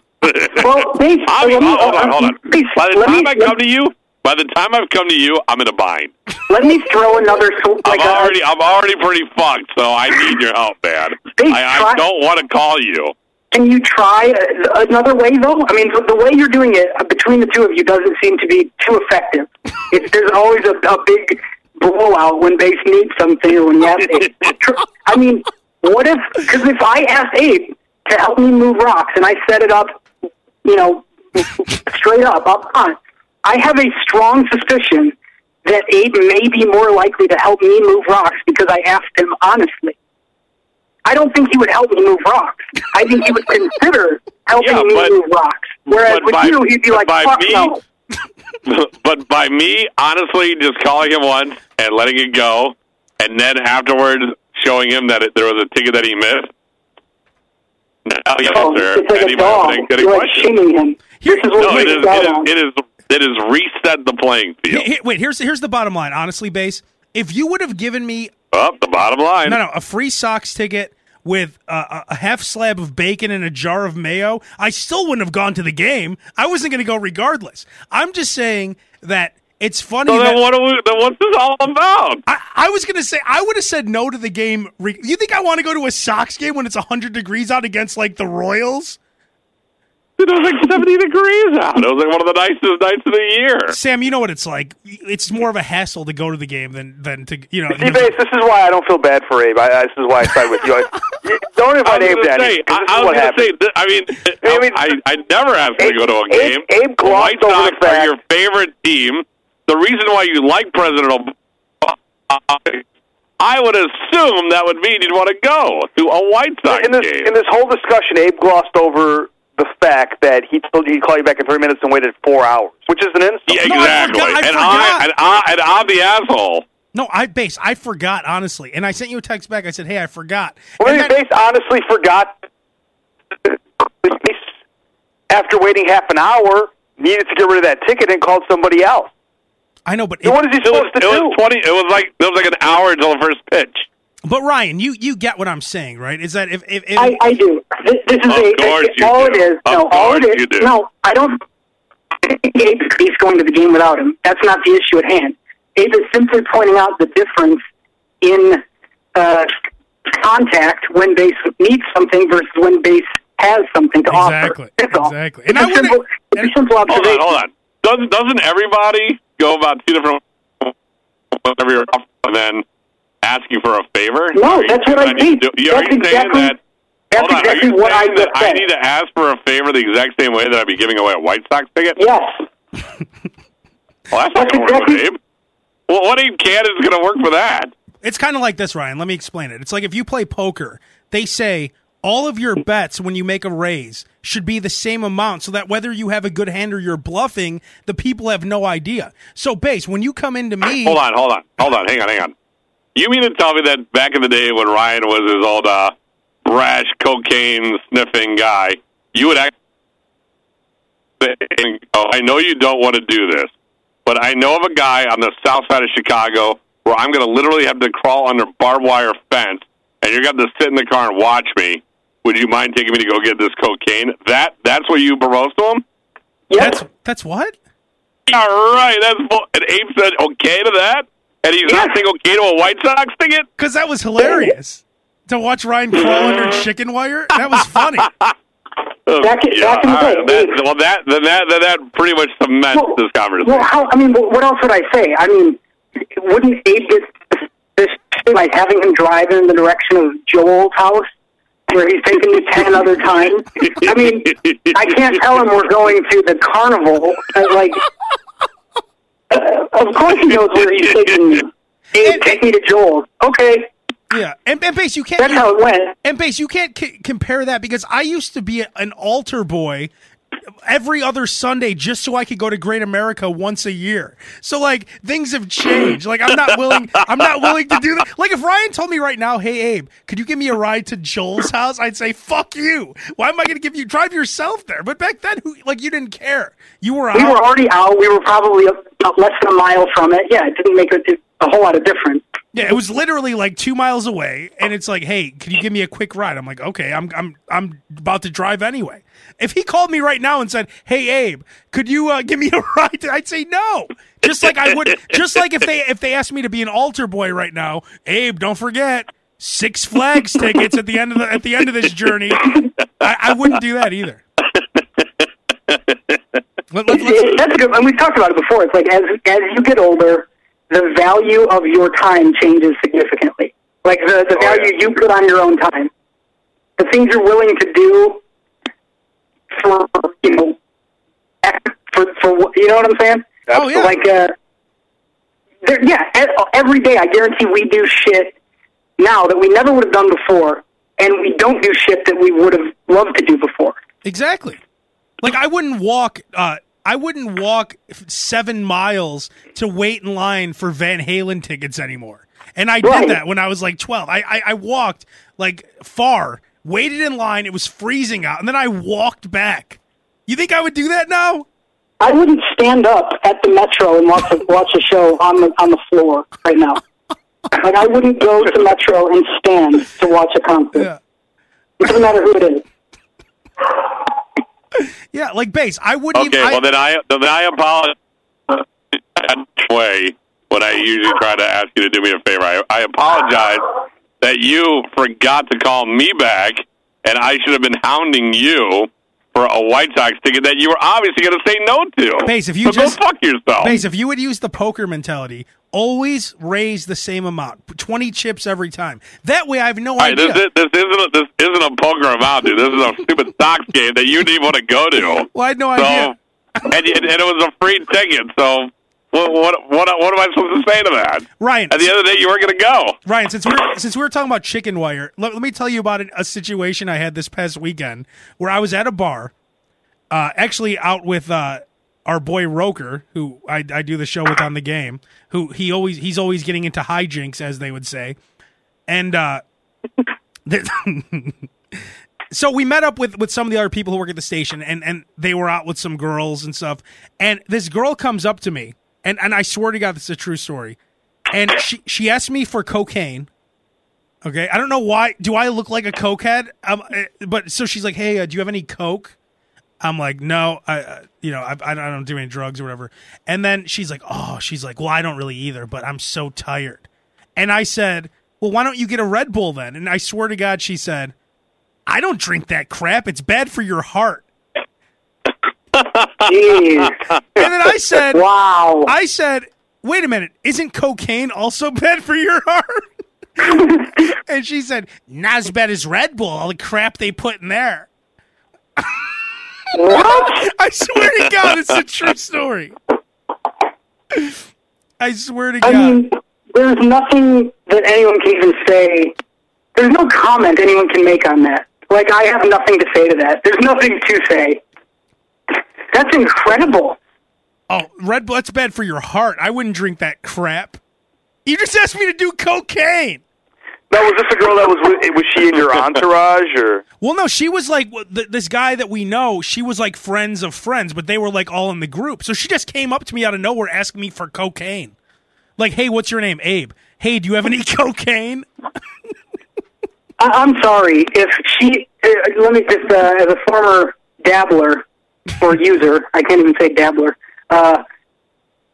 Well, Dave, I'm, let me, hold on, hold on. please, By the time me, I come to you, by the time I've come to you, I'm in a bind. let me throw another so- I'm already, I'm already pretty fucked. So I need your help, man. Hey, I, I don't want to call you. Can you try another way, though? I mean, the, way you're doing it uh, between the two of you doesn't seem to be too effective. It's, there's always a, a big blowout when Bass needs something or when you have Abe. I mean, what if, because if I asked Abe to help me move rocks and I set it up, you know, straight up, up front, I have a strong suspicion that Abe may be more likely to help me move rocks because I asked him honestly. I don't think he would help me move rocks. I think he would consider helping Yeah, me but- move rocks. Whereas with by- you, he'd be like, by "Fuck me- no." but by me, honestly, just calling him once and letting it go, and then afterwards showing him that it, there was a ticket that he missed. Now you Oh, answer it's like any a dog. opening- You're like shaming him. This is what No, it makes is, dog it on. is, it is, it is reset the playing field. he- wait, here's here's the bottom line. Honestly, Bass, if you would have given me Up the bottom line. no no a free Sox ticket with a, a half slab of bacon and a jar of mayo, I still wouldn't have gone to the game. I wasn't going to go regardless. I'm just saying that it's funny. So that, what? Are we, then what's this all about? I, I was going to say I would have said no to the game. Re- You think I want to go to a Sox game when it's 100 degrees out against like the Royals? It was like seventy degrees out. It was like one of the nicest nights of the year. Sam, you know what it's like. It's more of a hassle to go to the game than than to you know. See, Bass, this is why I don't feel bad for Abe. I, I, this is why I side with you. I, don't invite Abe gonna say, I, this I is was what gonna happens. say, th- I mean, I mean, I, I never asked you to go to a game. Abe The glossed White over Sox the fact- are your favorite team. The reason why you like President Obama, I would assume that would mean you'd want to go to a White Sox in this game. in this whole discussion, Abe glossed over the fact that he told you he'd call you back in three minutes and waited four hours, which is an insult. yeah, No, I exactly. forgot- I and forgot. I and I and I'm the asshole. No, I base. I forgot honestly, and I sent you a text back. I said, "Hey, I forgot." Well, And maybe then- Bass honestly forgot. After waiting half an hour, needed to get rid of that ticket and called somebody else. I know, but So what is he It was, supposed to it do? was twenty. It was like it was like an hour until the first pitch. But Ryan, you you get what I'm saying, right? Is that if if, if I, I do. This, this is Of a course you all do. it is. Of no, all course it you is. do. No, I don't. think Abe is going to the game without him. That's not the issue at hand. Abe is simply pointing out the difference in uh, contact when Bass needs something versus when Bass has something to Exactly, offer. That's all. exactly. It's And a I wouldn't- simple, it's a simple Hold on, hold on. Doesn't doesn't everybody go about two different whenever you're and then asking for a favor? No, you- that's what I are you think. do- Are you That's saying exactly- that? That's hold on, exactly are what I saying that just I need to ask for a favor the exact same way that I'd be giving away a White Sox ticket? Yes. Well, that's not going to work exactly- Abe. Well, what Abe can is going to work for that. It's kind of like this, Ryan. Let me explain it. It's like if you play poker, they say all of your bets when you make a raise should be the same amount so that whether you have a good hand or you're bluffing, the people have no idea. So, Bass, when you come into me, Hold on, hold on, hold on. Hang on, hang on. You mean to tell me that back in the day when Ryan was his old uh, brash cocaine sniffing guy, you would act? Oh, I know you don't want to do this, but I know of a guy on the south side of Chicago where I'm going to literally have to crawl under barbed wire fence, and you're going to sit in the car and watch me. Would you mind taking me to go get this cocaine? That that's what you proposed to him. That's that's what? All right, that's bull- and Abe said okay to that, and he's not Yeah. saying okay to a White Sox ticket. Because that was hilarious. To watch Ryan crawl under chicken wire, that was funny. Um, back in- back in the all right, day, that- well, that then that then that pretty much cements Well, this conversation. Well, how? I mean, what else would I say? I mean, wouldn't Abe get this like having him drive in the direction of Joel's house, where he's taken me ten other times? I mean, I can't tell him we're going to the carnival. Like, uh, of course he knows where he's taking me. Take me to Joel's. Okay, Yeah, and, and Bass you can't. that's how it went. And Bass, you can't c- compare that because I used to be an altar boy every other Sunday just so I could go to Great America once a year. So like things have changed. Like I'm not willing. I'm not willing to do that. Like if Ryan told me right now, "Hey Abe, could you give me a ride to Joel's house?" I'd say, "Fuck you. Why am I going to give you drive yourself there?" But back then, who, like you didn't care. You were out. We were already out. We were probably less than a mile from it. Yeah, it didn't make a, a whole lot of difference. Yeah, it was literally like two miles away, and it's like, "Hey, can you give me a quick ride?" I'm like, "Okay, I'm I'm I'm about to drive anyway." If he called me right now and said, "Hey, Abe, could you uh, give me a ride?" I'd say no. Just like I would, just like if they if they asked me to be an altar boy right now, Abe, don't forget Six Flags tickets at the end of the at the end of this journey. I, I wouldn't do that either. Let, let, That's good. And we've talked about it before. It's like as as you get older, the value of your time changes significantly. Like the the Oh, value yeah. you put on your own time, the things you're willing to do for you know for for what- you know what I'm saying? Oh, yeah. Like uh, there, yeah. Every day, I guarantee we do shit now that we never would have done before, and we don't do shit that we would have loved to do before. Exactly. Like I wouldn't walk. Uh, I wouldn't walk seven miles to wait in line for Van Halen tickets anymore. And I Right. did that when I was like twelve. I, I I walked like far, waited in line. It was freezing out, and then I walked back. You think I would do that now? I wouldn't stand up at the Metro and watch a, watch a show on the on the floor right now. Like I wouldn't go to Metro and stand to watch a concert. Yeah. It doesn't matter who it is. Yeah, like Bass. I wouldn't. Okay, even, I, well then I then I apologize. Way, when I usually try to ask you to do me a favor, I, I apologize that you forgot to call me back, and I should have been hounding you for a White Sox ticket that you were obviously going to say no to. Bass, if you so just- go fuck yourself. Bass, if you would use the poker mentality, always raise the same amount, twenty chips every time. That way, I have no right, idea. this, this, this isn't a, this isn't a poker amount, dude. This is a stupid Sox game that you didn't want to go to. well, I had no So, idea. and, and and it was a free ticket. So, what what what what am I supposed to say to that? Ryan, At the end of the day, you weren't going to go. Ryan, since we're since we were talking about chicken wire, let, let me tell you about a, a situation I had this past weekend where I was at a bar, uh, actually out with uh, our boy Roker, who I, I do the show with on the game. Who he always he's always getting into hijinks, as they would say, and uh, so we met up with with some of the other people who work at the station, and and they were out with some girls and stuff. And this girl comes up to me, and and I swear to God, this is a true story and she she asked me for cocaine. Okay, I don't know why. Do I look like a cokehead? Um, eh, but so she's like, "Hey, uh, do you have any coke?" I'm like, "No, I, you know, I, I don't do any drugs or whatever." And then she's like, "Oh, she's like, well, I don't really either, but I'm so tired." And I said, "Well, why don't you get a Red Bull then?" And I swear to God, she said, "I don't drink that crap. It's bad for your heart." Jeez. And then I said, wow. I said, wait a minute, isn't cocaine also bad for your heart? and she said, not as bad as Red Bull, all the crap they put in there. What? I swear to God, it's a true story. I swear to I God. mean, there's nothing that anyone can even say. There's no comment anyone can make on that. Like I have nothing to say to that. There's nothing to say. That's incredible. oh, Red Bull, that's bad for your heart. I wouldn't drink that crap. You just asked me to do cocaine. Now, was this a girl that was with, was she in your entourage or? Well, no, she was like th- this guy that we know. She was like friends of friends, but they were like all in the group. So she just came up to me out of nowhere, asking me for cocaine. Like, hey, what's your name, Abe? Hey, do you have any cocaine? I- I'm sorry if she. Uh, let me just, uh, as a former dabbler or user, I can't even say dabbler. Uh,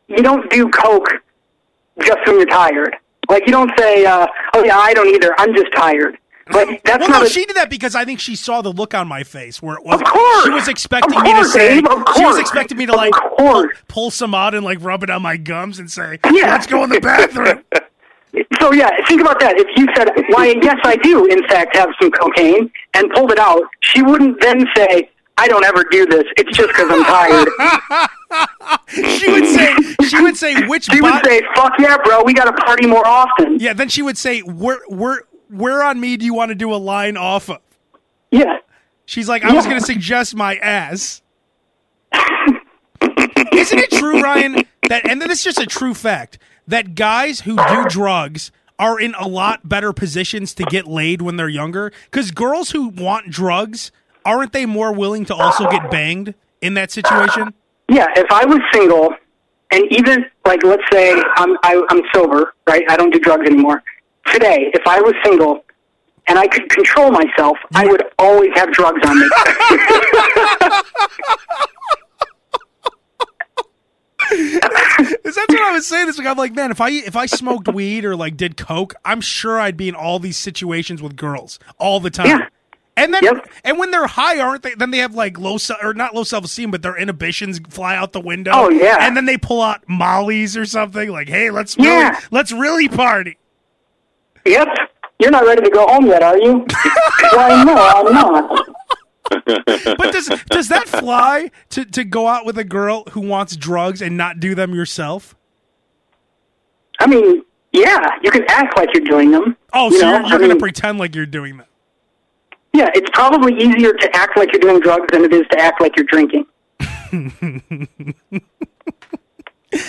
you don't do coke just when you're tired. Like you don't say, uh, "Oh yeah, I don't either. I'm just tired." Like that's well, not. no, a, she did that because I think she saw the look on my face where it was. Of course. she was expecting Of me to say. Abe, of She was expecting me to like pull, course. pull some out and like rub it on my gums and say, Yeah. "Let's go in the bathroom." So yeah, think about that. If you said, "Why, yes, I do, in fact, have some cocaine," and pulled it out, she wouldn't then say, "I don't ever do this. It's just because I'm tired." she would say, she would say which. She would say, "Fuck yeah, bro, we got to party more often." yeah, then she would say, "Where, where, where on me do you want to do a line off of?" Yeah. She's like, I was going to suggest my ass. Isn't it true, Ryan? That and this is just a true fact that guys who do drugs are in a lot better positions to get laid when they're younger. Because girls who want drugs aren't they more willing to also get banged in that situation? Yeah, if I was single, and even like let's say I'm I, I'm sober, right? I don't do drugs anymore. Today, if I was single and I could control myself, I would always have drugs on me. Is that's what I was saying this like I'm like, man, if I if I smoked weed or like did coke, I'm sure I'd be in all these situations with girls all the time. Yeah. And then, Yep. and when they're high, aren't they? Then they have like low, se- or not low self esteem, but their inhibitions fly out the window. Oh, yeah. And then they pull out mollies or something. Like, hey, let's really, Yeah. let's really party. yep. You're not ready to go home yet, are you? Why no, I'm not. But does does that fly to to go out with a girl who wants drugs and not do them yourself? I mean, yeah, you can act like you're doing them. Oh, You so know, you're, you're going to pretend like you're doing that. Yeah, it's probably easier to act like you're doing drugs than it is to act like you're drinking.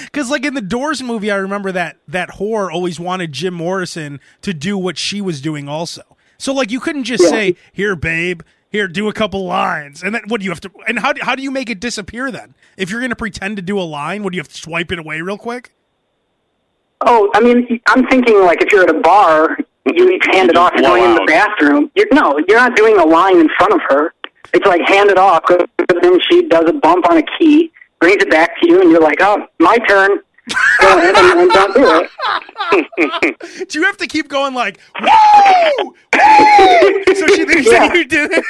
Because, like in the Doors movie, I remember that that whore always wanted Jim Morrison to do what she was doing, also. So, like, you couldn't just Yeah. say, "Here, babe, here, do a couple lines," and then what do you have to? And how do, how do you make it disappear then? If you're going to pretend to do a line, would you have to swipe it away real quick? Oh, I mean, I'm thinking like if you're at a bar, you hand it off. You're going in the bathroom. You're, no, you're not doing a line in front of her. It's like hand it off. Then she does a bump on a key, brings it back to you, and you're like, "Oh, my turn." Go ahead and, and don't do it. Do you have to keep going like, "Woo, woo"? so she thinks that you did it?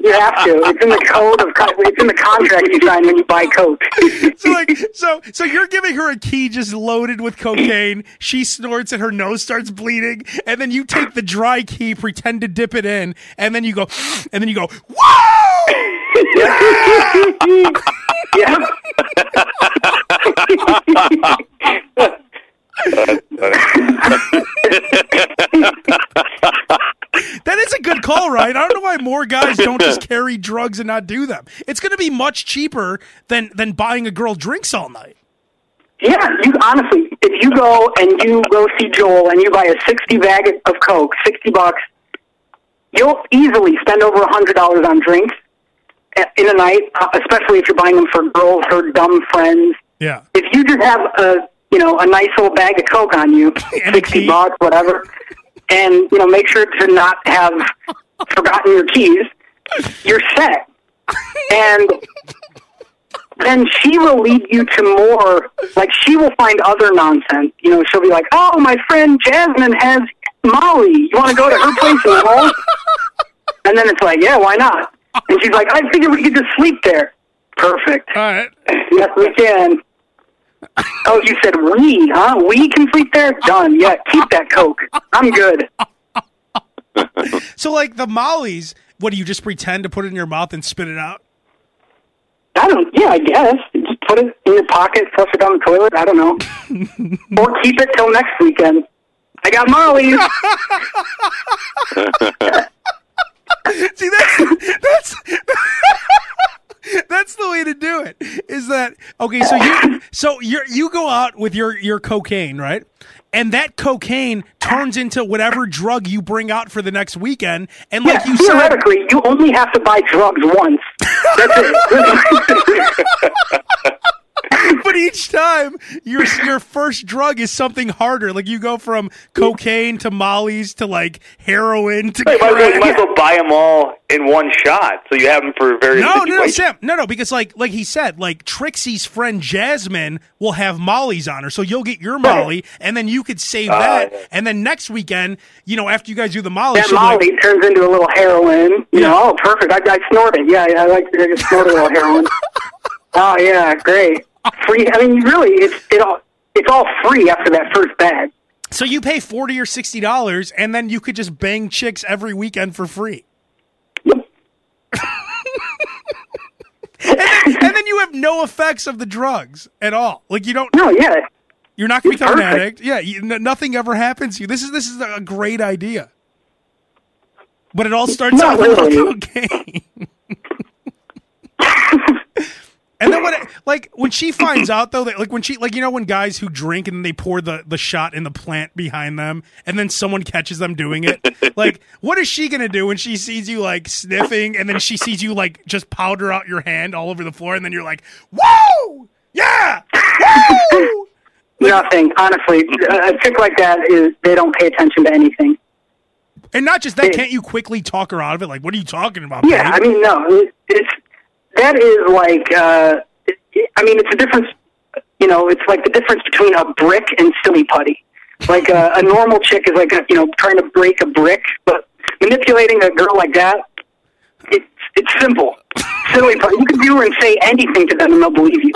You have to. It's in the code of. co- It's in the contract you sign when you buy Coke. So like, so so you're giving her a key just loaded with cocaine. She snorts and her nose starts bleeding, and then you take the dry key, pretend to dip it in, and then you go, and then you go, whoa! yeah. That is a good call, right? I don't know why more guys don't just carry drugs and not do them. It's going to be much cheaper than than buying a girl drinks all night. Yeah, you honestly, if you go and you go see Joel and you buy a sixty bag of Coke, sixty bucks, you'll easily spend over a hundred dollars on drinks uh, in a night, uh, especially if you're buying them for girls, her dumb friends. Yeah. If you just have a you know a nice little bag of Coke on you, sixty bucks, whatever, and you know make sure to not have forgotten your keys, you're set. And then she will lead you to more like she will find other nonsense. You know, she'll be like, "Oh, my friend Jasmine has Molly. You want to go to her place and home?" And then it's like, "Yeah, why not?" And she's like, "I figured we could just sleep there." Perfect. All right. Yes, we can. Oh, you said we, huh? We can sleep there? Done. Yeah, keep that Coke. I'm good. So like the mollies, what do you just pretend to put it in your mouth and spit it out? I don't. Yeah, I guess. Just put it in your pocket, flush it down the toilet. I don't know. or keep it till next weekend. I got Molly's. See, that's that's that's the way to do it. Is that okay? So you so you you go out with your your cocaine, right? and that cocaine turns into whatever drug you bring out for the next weekend. And like yeah, you said, theoretically, you only have to buy drugs once. That's it. but each time your your first drug is something harder. Like you go from cocaine to mollies to like heroin to You might, as well, you might as well buy them all in one shot, so you have them for various No, no, no. Sam. No, no, because like like he said, like Trixie's friend Jasmine will have Molly's on her, so you'll get your Molly, and then you could save Ah, that, and then next weekend, you know, after you guys do the Molly, that she'll like, Molly turns into a little heroin. You know, oh, perfect. I, I snort it. Yeah, yeah, I like to snort a little heroin. Oh yeah, great. Free. I mean, really, it's it all it's all free after that first bag. so you pay forty or sixty dollars, and then you could just bang chicks every weekend for free. Yep. and, then, and then you have no effects of the drugs at all. Like you don't, No, yeah. you're not going to become an addict. Yeah, you, n- nothing ever happens to you. This is this is a great idea. But it all starts Not out with really. cocaine. and then when, it, like, when she finds out though that, like, when she, like, you know, when guys who drink and they pour the the shot in the plant behind them, and then someone catches them doing it, like, what is she gonna do when she sees you like sniffing, and then she sees you like just powder out your hand all over the floor, and then you're like, whoa, yeah, woo! Nothing. Honestly, a a chick like that is they don't pay attention to anything. And not just that, Yeah. can't you quickly talk her out of it? Like, what are you talking about? Yeah, I mean, no, it, it's that is like. Uh, I mean, it's a difference. You know, it's like the difference between a brick and silly putty. Like a, a normal chick is like a, you know trying to break a brick, but manipulating a girl like that, it's it's simple. Silly putty. You can do and say anything to them, and they'll believe you.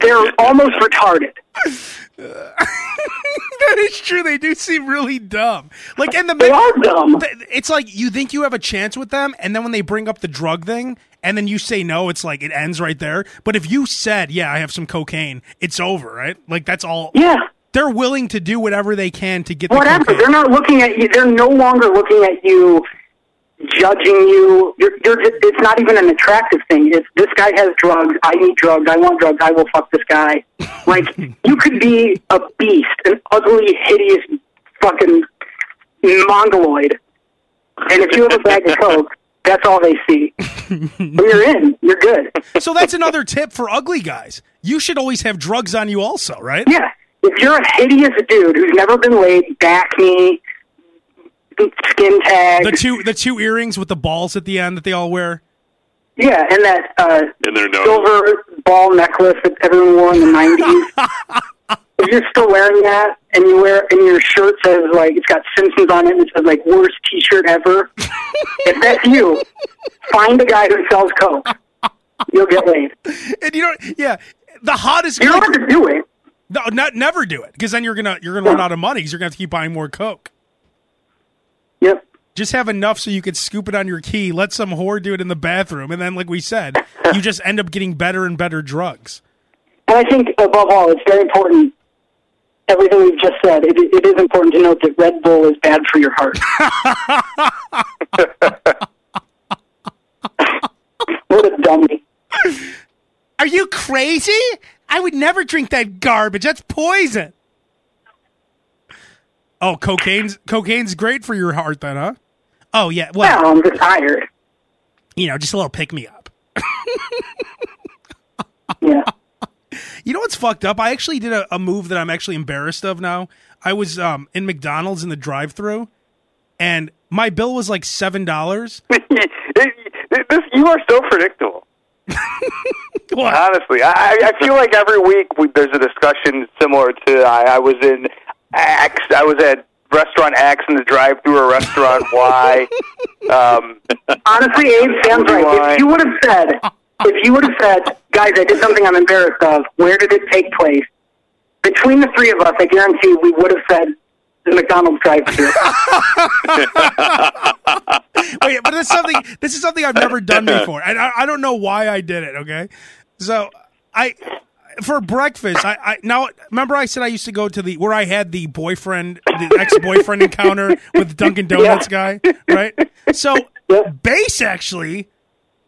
They're almost retarded. that is true. They do seem really dumb. Like, and the They are dumb. it's like you think you have a chance with them, and then when they bring up the drug thing, and then you say no, it's like it ends right there. But if you said, "Yeah, I have some cocaine," it's over, right? Like that's all. Yeah. They're willing to do whatever they can to get whatever. cocaine. They're not looking at you. They're no longer looking at you, judging you. You're, you're, it's not even an attractive thing. It's this guy has drugs. I need drugs. I want drugs. I will fuck this guy. Like you could be a beast, an ugly, hideous, fucking mongoloid, and if you have a bag of coke, that's all they see. and you're in. You're good. so that's another tip for ugly guys. You should always have drugs on you, also, right? Yeah. If you're a hideous dude who's never been laid, back me, skin tag. The two the two earrings with the balls at the end that they all wear. Yeah, and that uh, in their silver ball necklace that everyone wore in the nineties. if you're still wearing that and you wear and your shirt says like it's got Simpsons on it and it says like worst T-shirt ever, if that's you, find a guy who sells coke. You'll get laid. And you don't. Yeah, the hottest. You girl- don't have to do it. No, not never do it because then you're gonna you're gonna run out of money because you're gonna have to keep buying more coke. Yep. Just have enough so you could scoop it on your key, let some whore do it in the bathroom, and then, like we said, you just end up getting better and better drugs. And I think above all, it's very important. Everything we've just said, it, it is important to note that Red Bull is bad for your heart. what a dummy. Are you crazy? I would never drink that garbage. That's poison. Oh, cocaine's cocaine's great for your heart, then, huh? Oh yeah. Well, Well, I'm just tired. you know, just a little pick me up. Yeah. You know what's fucked up? I actually did a, a move that I'm actually embarrassed of now. I was um, in McDonald's in the drive-through, and my bill was like seven dollars. you are so predictable. Honestly, I, I feel like every week we, there's a discussion similar to I, I was in X. I was at restaurant X in the drive-through or restaurant Y. Um, Honestly, Abe sounds right. If you would have said, if you would have said, guys, I did something I'm embarrassed of. Where did it take place? Between the three of us, I guarantee we would have said the McDonald's drive-through. Wait, but this is something. This is something I've never done before, and I, I don't know why I did it. Okay, so I for breakfast. I, I now remember I said I used to go to the where I had the boyfriend, the ex boyfriend encounter with the Dunkin' Donuts guy, right? So Yep. Bass actually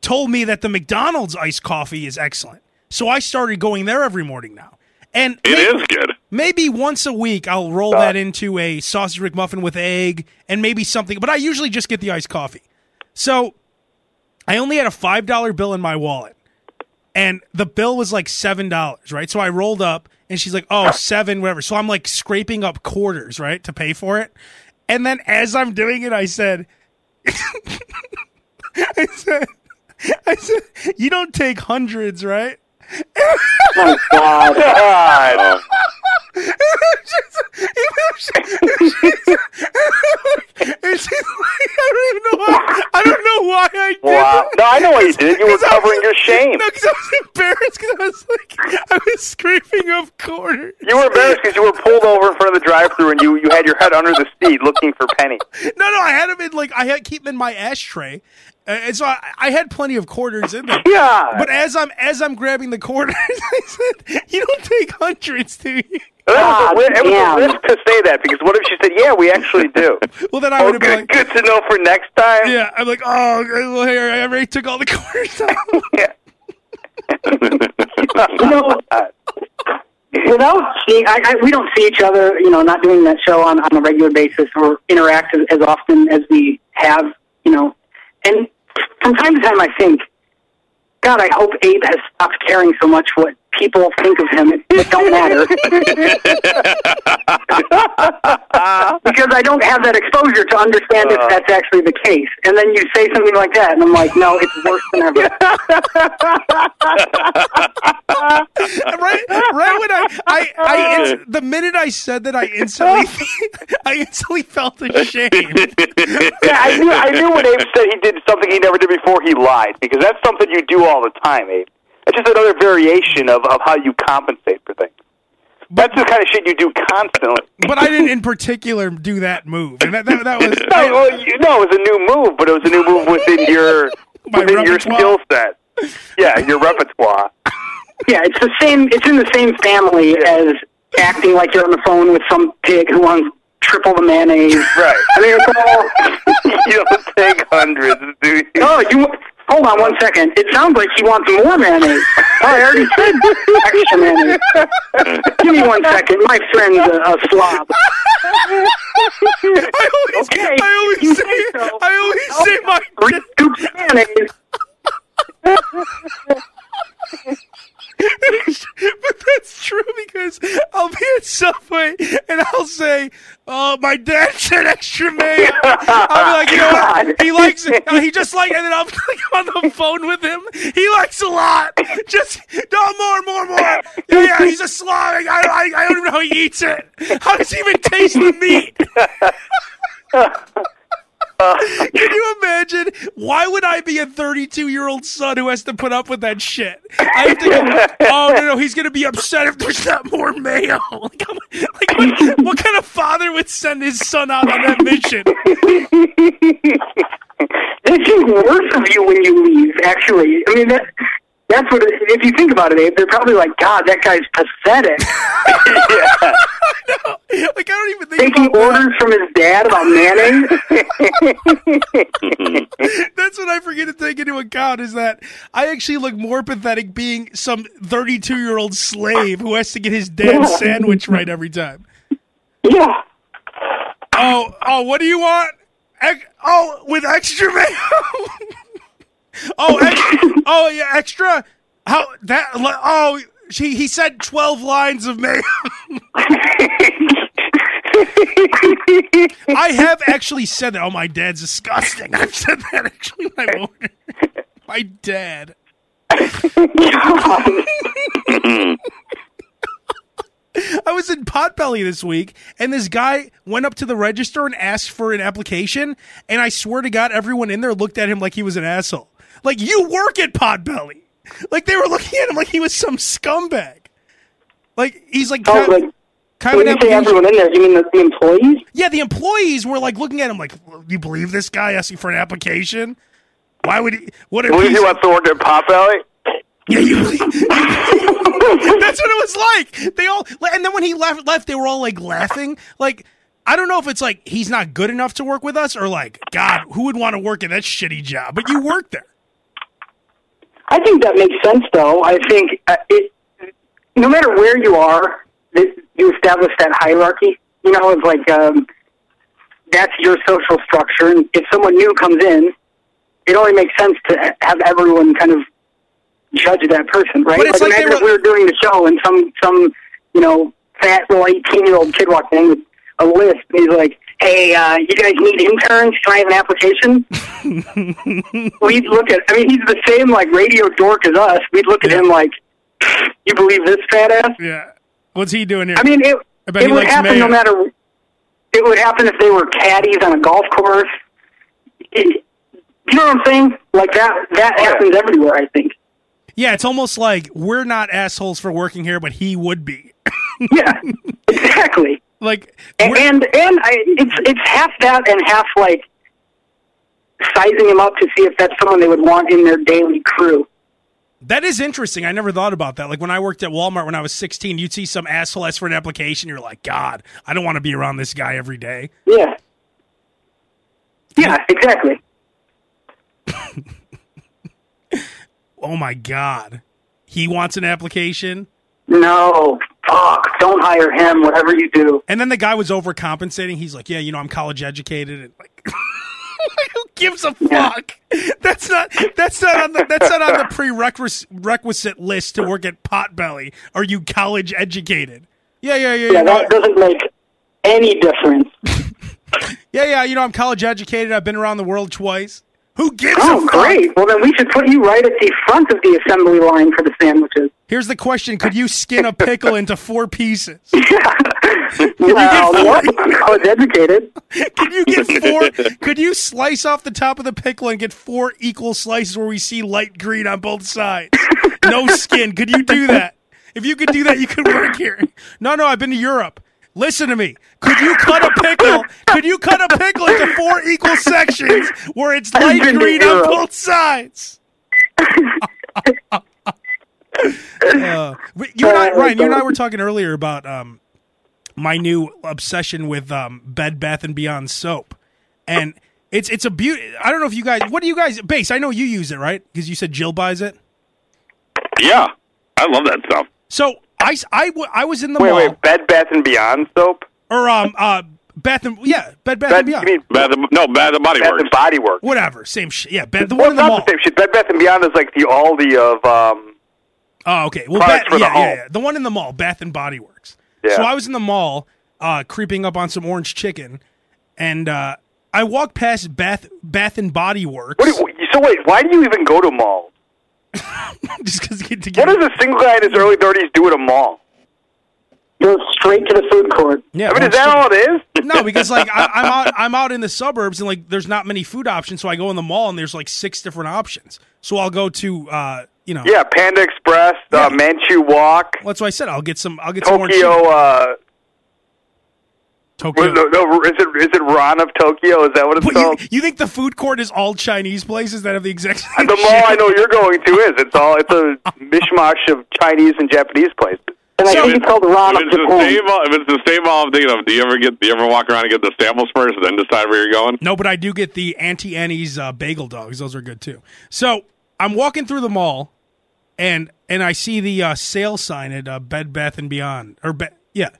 told me that the McDonald's iced coffee is excellent, so I started going there every morning now. And It maybe, is good. maybe once a week I'll roll that into a sausage McMuffin with egg and maybe something, but I usually just get the iced coffee. So I only had a five dollar bill in my wallet, and the bill was like seven dollars, right? So I rolled up, and she's like, "Oh, seven, whatever." So I'm like scraping up quarters, right, to pay for it, and then as I'm doing it, I said, "I said, I said, you don't take hundreds, right?" Oh God. God. And she's like, I don't even know why. I don't know why I did Wow. it. No, I know why you did it. You were I was- covering your shame. No, because I was embarrassed because I was like, I was scraping up quarters. You were embarrassed because you were pulled over in front of the drive-through and you, you had your head under the seat looking for pennies. No, no, I had them in like I had keep them in my ashtray, Uh, and so I, I had plenty of quarters in there. Yeah. But as I'm as I'm grabbing the quarters, I said, "You don't take hundreds, do you?" that was, a, ah, God it was damn. a risk to say that because what if she said, "Yeah, we actually do"? Well, then I oh, would have been good, like, good to know for next time. "Yeah." I'm like, "Oh, well, here I already took all the quarters out." Yeah. You know, without uh, seeing, I, I, we don't see each other. You know, not doing that show on on a regular basis or interact as, as often as we have. You know, and from time to time, I think, God, I hope Abe has stopped caring so much what people think of him. It, it don't matter because I don't have that exposure to understand if uh. that's actually the case. And then you say something like that, and I'm like, no, it's worse than ever. right, right when I, I, I ins- the minute I said that, I instantly, I instantly felt ashamed. Yeah, I knew. I knew when Abe said he did something he never did before, he lied because that's something you do all the time, Abe. It's just another variation of, of how you compensate for things. That's the kind of shit you do constantly. But I didn't, in particular, do that move, and that, that, that was. No, well, you, no, it was a new move, but it was a new move within your My within your skill set. Yeah, your repertoire. Yeah, it's the same. It's in the same family as acting like you're on the phone with some pig who wants triple the mayonnaise. Right. I mean, it's all. you don't take hundreds, do you? Oh, you hold on one second. It sounds like he wants more mayonnaise. I already said extra mayonnaise. Give me one second. My friend's a, a slob. I always, Okay, I always you say, say so. I always say my. Three scoops mayonnaise. but that's true because I'll be at Subway and I'll say, "Oh, my dad said extra mayo." I'll be like, "You know what? He likes it. Uh, He just like." And then I'll be like on the phone with him. He likes a lot. Just no more, more, more. Yeah, yeah. He's a slob. I, I, I don't even know how he eats it. How does he even taste the meat? Can you imagine? Why would I be a 32 year old son who has to put up with that shit? I have to go, oh, no, no, he's going to be upset if there's not more mayo. Like, like what, what kind of father would send his son out on that mission? They think worse of you when you leave. Actually, I mean that. That's what. If you think about it, Abe, they're probably like, "God, that guy's pathetic." Like, I don't even think Taking about that. orders from his dad about mayonnaise. That's what I forget to take into account is that I actually look more pathetic being some 32 year old slave who has to get his dad's Yeah. sandwich right every time. yeah. Oh, oh, what do you want? Oh, with extra mayo. oh, extra, oh yeah, extra. How that? Oh, he he said twelve lines of mayo. I have actually said that. Oh, my dad's disgusting. I've said that actually. My. My dad. I was in Potbelly this week, and this guy went up to the register and asked for an application, and I swear to God, everyone in there looked at him like he was an asshole. Like you work at Potbelly. Like they were looking at him like he was some scumbag. Like he's like, Oh, kind, like kind when of you say everyone in there, you mean the, the employees? yeah, the employees were like looking at him like, do "You believe this guy asking for an application? Why would he? What if he wants to work at Potbelly? yeah, you believe? That's what it was like. They all, and then when he left, left, they were all like laughing. Like, I don't know if it's like he's not good enough to work with us, or like, God, who would want to work in that shitty job? But you work there. I think that makes sense, though. I think uh, it. no matter where you are, you establish that hierarchy. You know, it's like um, that's your social structure, and if someone new comes in, it only makes sense to have everyone kind of judge that person, right? But it's like they imagine if we were doing the show and some some you know fat little eighteen year old kid walked in with a list, and he's like, "Hey, uh, you guys need interns? Can I have an application?" We'd look at. I mean, he's the same like radio dork as us. We'd look at him like, "You believe this fat ass?" Yeah. What's he doing here? I mean, it, I it would happen no matter. It would happen if they were caddies on a golf course. It, you know what I'm saying? Like that. That happens everywhere. I think. yeah, it's almost like we're not assholes for working here, but he would be. Yeah, exactly. Like, And and, and I, it's it's half that and half like sizing him up to see if that's someone they would want in their daily crew. that is interesting. I never thought about that. Like when I worked at Walmart when I was 16, you'd see some asshole ask for an application. You're like, God, I don't want to be around this guy every day. Yeah. Yeah, exactly. Oh my God. He wants an application. No, fuck, don't hire him. Whatever you do. And then the guy was overcompensating. He's like, "Yeah, you know, I'm college educated." And like, who gives a Yeah. fuck? That's not that's not on the that's not on the prerequisite requisite list to work at Potbelly. Are you college educated? Yeah, yeah, yeah, Yeah, yeah. that doesn't make any difference. Yeah, yeah. You know, I'm college educated. I've been around the world twice. Who gives Oh, a fuck? great. Well, then we should put you right at the front of the assembly line for the sandwiches. Here's the question: Could you skin a pickle into four pieces? Yeah. well, what? I'm college educated. Could you get four? could you slice off the top of the pickle and get four equal slices where we see light green on both sides? No skin. Could you do that? If you could do that, you could work here. No, no, I've been to Europe. Listen to me. Could you cut a pickle? Could you cut a pickle into four equal sections where it's light green on both sides? Uh, you and I, Ryan, you and I were talking earlier about um, my new obsession with um, Bed Bath and Beyond soap, and it's it's a beauty. I don't know if you guys, what do you guys Bass? I know you use it, right? Because you said Jill buys it. Yeah, I love that stuff. So I s- I w- I was in the Wait, mall wait, Bed Bath and Beyond soap? or um uh Bath and yeah Bed Bath Bed, and you Beyond. mean Bath and, no, Bath and Body Bath Works. and Body Works? Whatever, same shit. Yeah, Bed, the Well, one in the not mall. the same shit. Bed Bath and Beyond is like the Aldi of um. Oh, okay. Well, Products Bath, yeah, yeah, yeah, the one in the mall, Bath and Body Works. Yeah. So I was in the mall, uh, creeping up on some orange chicken, and uh, I walked past Bath Bath and Body Works What do you, so wait, why do you even go to malls? just because to What does a single guy in his early thirties do at a mall? Go straight to the food court. yeah. I mean, is that all it is? No, because like I, I'm out, I'm out in the suburbs and like there's not many food options, so I go in the mall and there's like six different options. So I'll go to uh, you know, Yeah, Panda Express, Yeah. uh, Manchu Wok, That's what I said. I'll get some. I'll get some orange Tokyo. chicken. Uh, Tokyo. no, no, is it is it Ron of Tokyo? Is that what it's What, called? you, you think the food court is all Chinese places that have the exact same the mall shit? I know you're going to is. It's all it's a mishmash of Chinese and Japanese places. And I think it's called Ron If of it's the Japan. same, if it's the same mall I'm thinking of, do you ever get? Do you ever walk around and get the samples first, and then decide where you're going? No, but I do get the Auntie Annie's uh, bagel dogs. Those are good too. So I'm walking through the mall, and and I see the uh, sale sign at uh, Bed Bath and Beyond, or Be- yeah,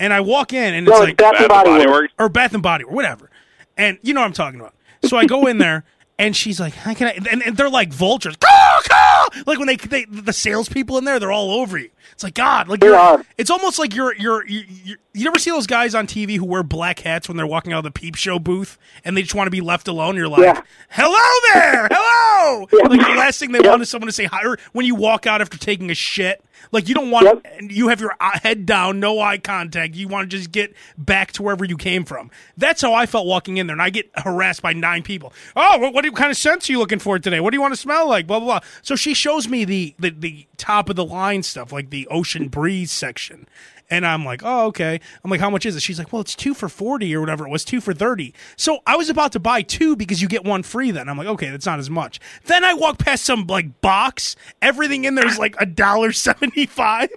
and I walk in and it's No, like it's Bath Bath and and Body Body Works. Works. or Bath and Body or whatever, and you know what I'm talking about. So I go in there. And she's like, "How can I?" And, and they're like vultures. Caw, caw! Like when they, they the salespeople in there, they're all over you. It's like God. Like you're, are. it's almost like you're you're you you you ever see those guys on TV who wear black hats when they're walking out of the peep show booth and they just want to be left alone. You're like, Yeah. "Hello there, hello!" Yeah. Like the last thing they Yep. want is someone to say hi. Or when you walk out after taking a shit, like you don't want Yep. and you have your uh, head down, no eye contact. You want to just get back to wherever you came from. That's how I felt walking in there, and I get harassed by nine people. Oh, what, what kind of scents are you looking for today? What do you want to smell like? Blah blah blah. So she shows me the the, the top of the line stuff, like the ocean breeze section. And I'm like, oh, okay. I'm like, how much is it? She's like, well, it's two for 40 or whatever. It was two for 30. So I was about to buy two because you get one free then. I'm like, okay, that's not as much. Then I walk past some like box. Everything in there is like a dollar 75.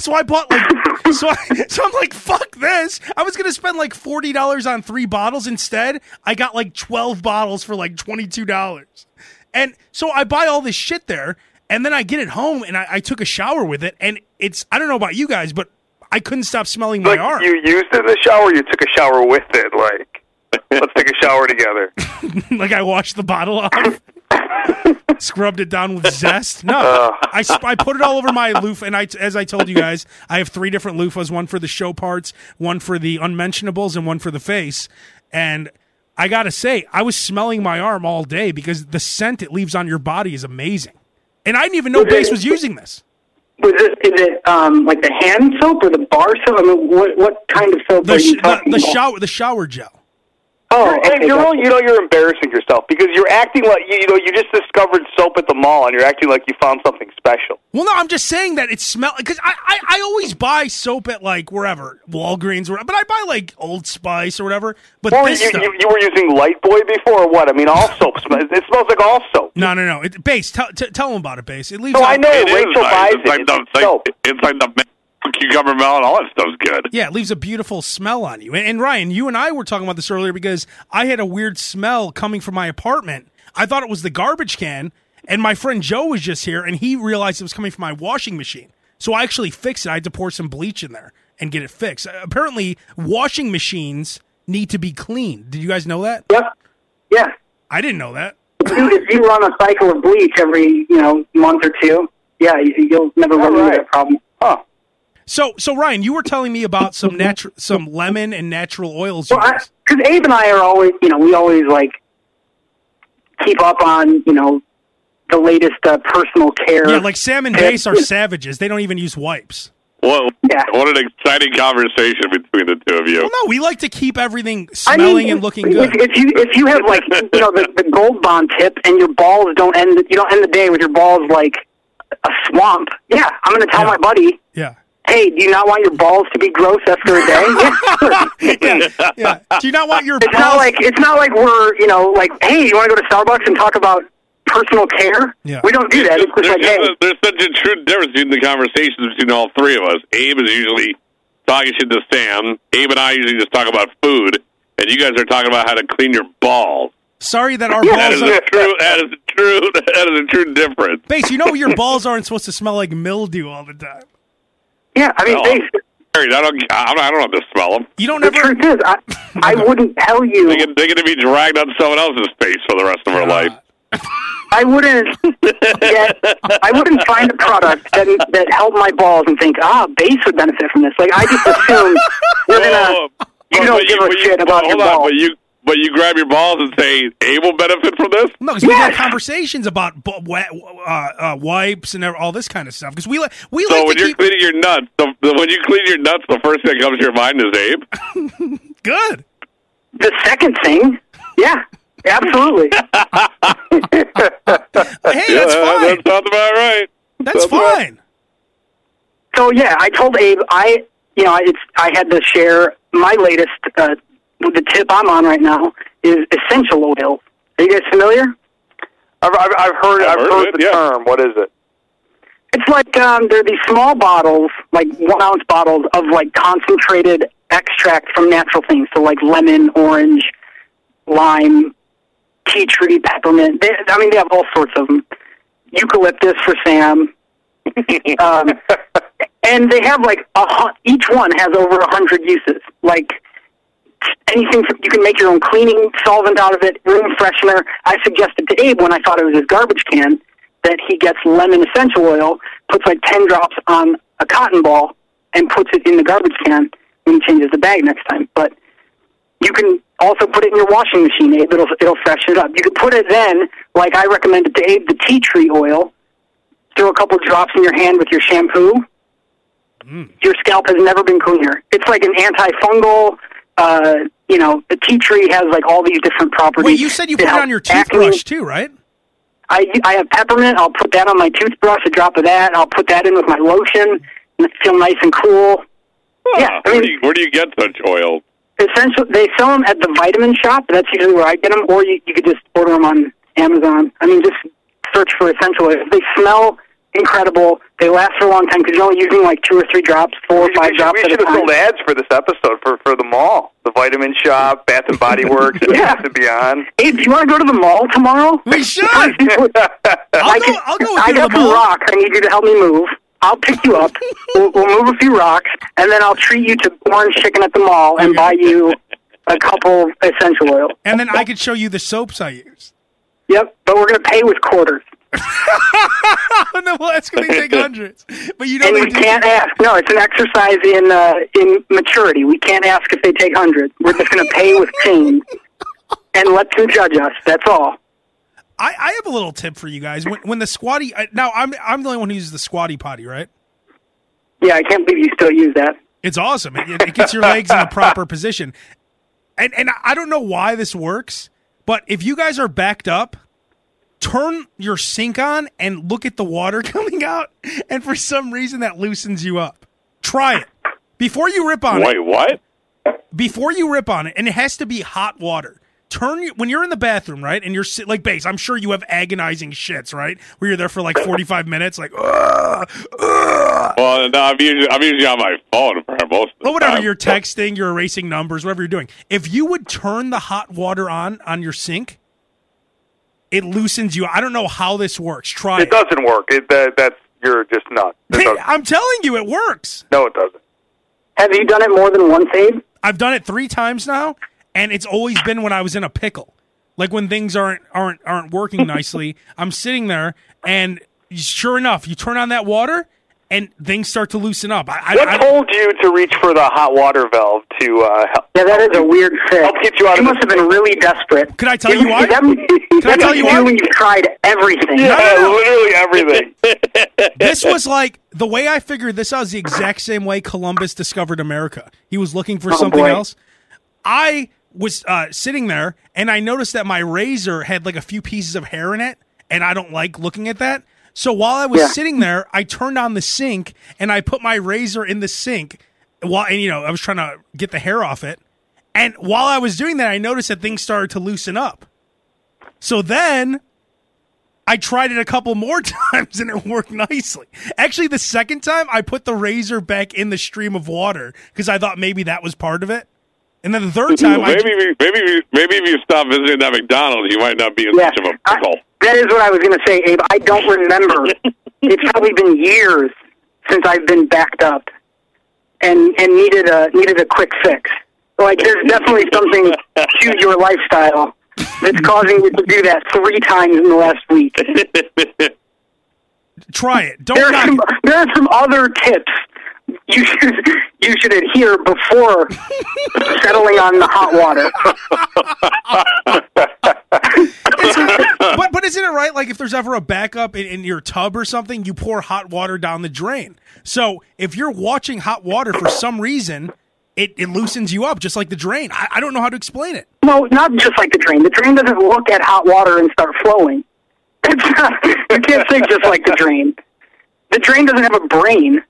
So I bought like so I so I'm like fuck this. I was gonna spend like forty dollars on three bottles instead. I got like twelve bottles for like twenty two dollars, and so I buy all this shit there. And then I get it home and I, I took a shower with it, and it's I don't know about you guys, but I couldn't stop smelling my Like arm. you used it in the shower, you took a shower with it. Like, let's take a shower together. like I washed the bottle off, scrubbed it down with zest. No, Uh. I, sp- I put it all over my loofah, and I, as I told you guys, I have three different loofahs: one for the show parts, one for the unmentionables, and one for the face. And I gotta say, I was smelling my arm all day because the scent it leaves on your body is amazing. And I didn't even know Was it- Bass was using this. Was it is it um, like the hand soap or the bar soap? I mean, what what kind of soap The, are you the, talking the about? shower, the shower gel. Oh, And okay, you're gotcha. really, you know, you're embarrassing yourself because you're acting like you, you know you just discovered soap at the mall and you're acting like you found something special. Well, no, I'm just saying that it smells because I, I I always buy soap at like wherever Walgreens, or but I buy like Old Spice or whatever. But Or this you, stuff, you, you were using Lifebuoy before or what? I mean, all soap smells. It smells like all soap. no, no, no. It, Bass, tell, t- tell them about it, Bass. It leaves. No, out- I know. It is Rachel nice. buys It's it. like the, It's soap. it's like the cucumber melon. All that stuff's good. Yeah, it leaves a beautiful smell on you. And, and Ryan, you and I were talking about this earlier because I had a weird smell coming from my apartment. I thought it was the garbage can, and my friend Joe was just here, and he realized it was coming from my washing machine. So I actually fixed it. I had to pour some bleach in there and get it fixed. Uh, apparently, washing machines need to be cleaned. Did you guys know that? Yep. Yeah. I didn't know that. If you, if you run a cycle of bleach every you know month or two, yeah, you, you'll never run into right. that problem. Huh. So, so Ryan, you were telling me about some natural, some lemon and natural oils. You Well, because Abe and I are always, you know, we always like keep up on, you know, the latest uh, personal care. yeah, like Sam and Bass are savages. They don't even use wipes. What, Yeah. what an exciting conversation between the two of you. Well, no, we like to keep everything I smelling mean, and looking if, good. If you if you have like you know the, the gold bond tip and your balls don't end you don't end the day with your balls like a swamp. Yeah, I'm going to tell Yeah. my buddy, Yeah. Hey, do you not want your balls to be gross after a day? Yeah, sure. Yeah. Do you not want your It's balls? not like it's not like we're you know like hey, you want to go to Starbucks and talk about personal care? Yeah. We don't do that. It's just there's, like hey, a- there's such a true difference between the conversations between all three of us. Abe is usually talking shit to Sam. Abe and I usually just talk about food, and you guys are talking about how to clean your balls. Sorry that our That balls is are. a true. That is a true. That is a true difference. Bass, you know your balls aren't supposed to smell like mildew all the time. Yeah. I mean, No. hey, I don't. I don't, I don't have to smell them. You don't the ever. truth is, I I wouldn't tell you. They get, they get to be dragged on someone else's face for the rest of our life. I wouldn't get, I wouldn't find a product that that helped my balls and think, ah, Bass would benefit from this. Like I just assume you're gonna you don't but give a but shit about hold your on, balls. But you, but you grab your balls and say, "Abe will benefit from this." No, because we had conversations about bu- uh, uh, wipes and all this kind of stuff. Because we like we So like when to you're keep cleaning your nuts, the, the, when you clean your nuts, the first thing that comes to your mind is Abe. good. the second thing, yeah, absolutely. Hey, that's fine. That sounds about right. That's That's right. fine. so yeah, I told Abe I you know it's I had to share my latest uh, the tip I'm on right now is essential oil. Are you guys familiar? I've, I've, I've heard. I've I've heard heard, it, the yeah. term. What is it? It's like um, they're these small bottles, like one ounce bottles of like concentrated extract from natural things. So like lemon, orange, lime, tea tree, peppermint. They, I mean, they have all sorts of them. Eucalyptus for Sam. um, and they have like a each one has over a hundred uses. Like anything from, you can make your own cleaning solvent out of it, room freshener. I suggested to Abe when I thought it was his garbage can that he gets lemon essential oil, puts like ten drops on a cotton ball, and puts it in the garbage can when he changes the bag next time. But you can also put it in your washing machine, Abe. It'll it'll freshen it up. You could put it then, like I recommended to Abe, the tea tree oil. Throw a couple drops in your hand with your shampoo. Mm. Your scalp has never been cleaner. It's like an antifungal. Uh, you know, the tea tree has like all these different properties. Wait, you said you put it on your acne. toothbrush too, right? I I have peppermint. I'll put that on my toothbrush. A drop of that. I'll put that in with my lotion, and it feel nice and cool. Yeah, I where, mean- do you, where do you get such oil? Essentially, they sell them at the vitamin shop. That's usually where I get them, or you, you could just order them on Amazon. I mean, just search for essential oils. They smell incredible. They last for a long time because you're only using like two or three drops, four or We, five should, drops we at a should have time. sold ads for this episode for for the mall, the Vitamin Shop, Bath and Body Works, Yeah. Bath and Beyond. Hey, do you want to go to the mall tomorrow? We should. I I'll go. can- I'll go with I you to got the some mall. rocks. I need you to help me move. I'll pick you up. we'll, we'll move a few rocks, and then I'll treat you to orange chicken at the mall and buy you a couple essential oil. And then I could show you the soaps I use. Yep, but we're gonna pay with quarters, no, well, that's gonna take hundreds. But you know and we do. can't ask. No, it's an exercise in uh, in maturity. We can't ask if they take hundreds. We're just gonna pay with change and let them judge us. That's all. I, I have a little tip for you guys. When, when the squatty I, now, I'm I'm the only one who uses the squatty potty, right? Yeah, I can't believe you still use that. It's awesome. It, it gets your legs in the proper position. And and I don't know why this works, but if you guys are backed up, turn your sink on and look at the water coming out, and for some reason that loosens you up. Try it before you rip on it. Wait, what? before you rip on it, and it has to be hot water. Turn when you're in the bathroom, right? And you're sit, like Bass. I'm sure you have agonizing shits, right? Where you're there for like 45 minutes, like, ugh, ugh. Well, no, I'm usually, I'm usually on my phone for most of the Well, whatever. time. You're texting, you're erasing numbers, whatever you're doing. If you would turn the hot water on on your sink, it loosens you. I don't know how this works. Try It it. doesn't work. It, that, that's you're just nuts. Hey, doesn't. I'm telling you, it works. No, it doesn't. Have you done it more than once, Abe? I've done it three times now, and it's always been when I was in a pickle. Like when things aren't aren't aren't working nicely, I'm sitting there, and sure enough, you turn on that water, and things start to loosen up. I, I, What I- told you to reach for the hot water valve to uh, help? Yeah, that is a weird fit. Help get you out you of must have been really desperate. Can I tell you why? That, Can I tell you why? When you've tried everything. Yeah, no, no. literally everything. this was like the way I figured this out is the exact same way Columbus discovered America. He was looking for Oh, something boy. else. I was uh, sitting there and I noticed that my razor had like a few pieces of hair in it, and I don't like looking at that. So while I was Yeah. sitting there, I turned on the sink and I put my razor in the sink. While and you know I was trying to get the hair off it, and while I was doing that, I noticed that things started to loosen up. So then I tried it a couple more times and it worked nicely. Actually, the second time I put the razor back in the stream of water because I thought maybe that was part of it. And then the third time, I, maybe, if you- maybe, if maybe if you stop visiting that McDonald's, you might not be in Yeah, such of a I- pickle. that is what I was going to say, Abe. I don't remember. it's probably been years since I've been backed up and and needed a needed a quick fix. Like there's definitely something to your lifestyle that's causing you to do that three times in the last week. try it. Don't There are some it. there are some other tips you should you should adhere before settling on the hot water. but but isn't it right? Like if there's ever a backup in, in your tub or something, you pour hot water down the drain. So if you're watching hot water for some reason, it, it loosens you up just like the drain. I, I don't know how to explain it. No, not just like the drain. The drain doesn't look at hot water and start flowing. It's not, you can't say just like the drain. The drain doesn't have a brain.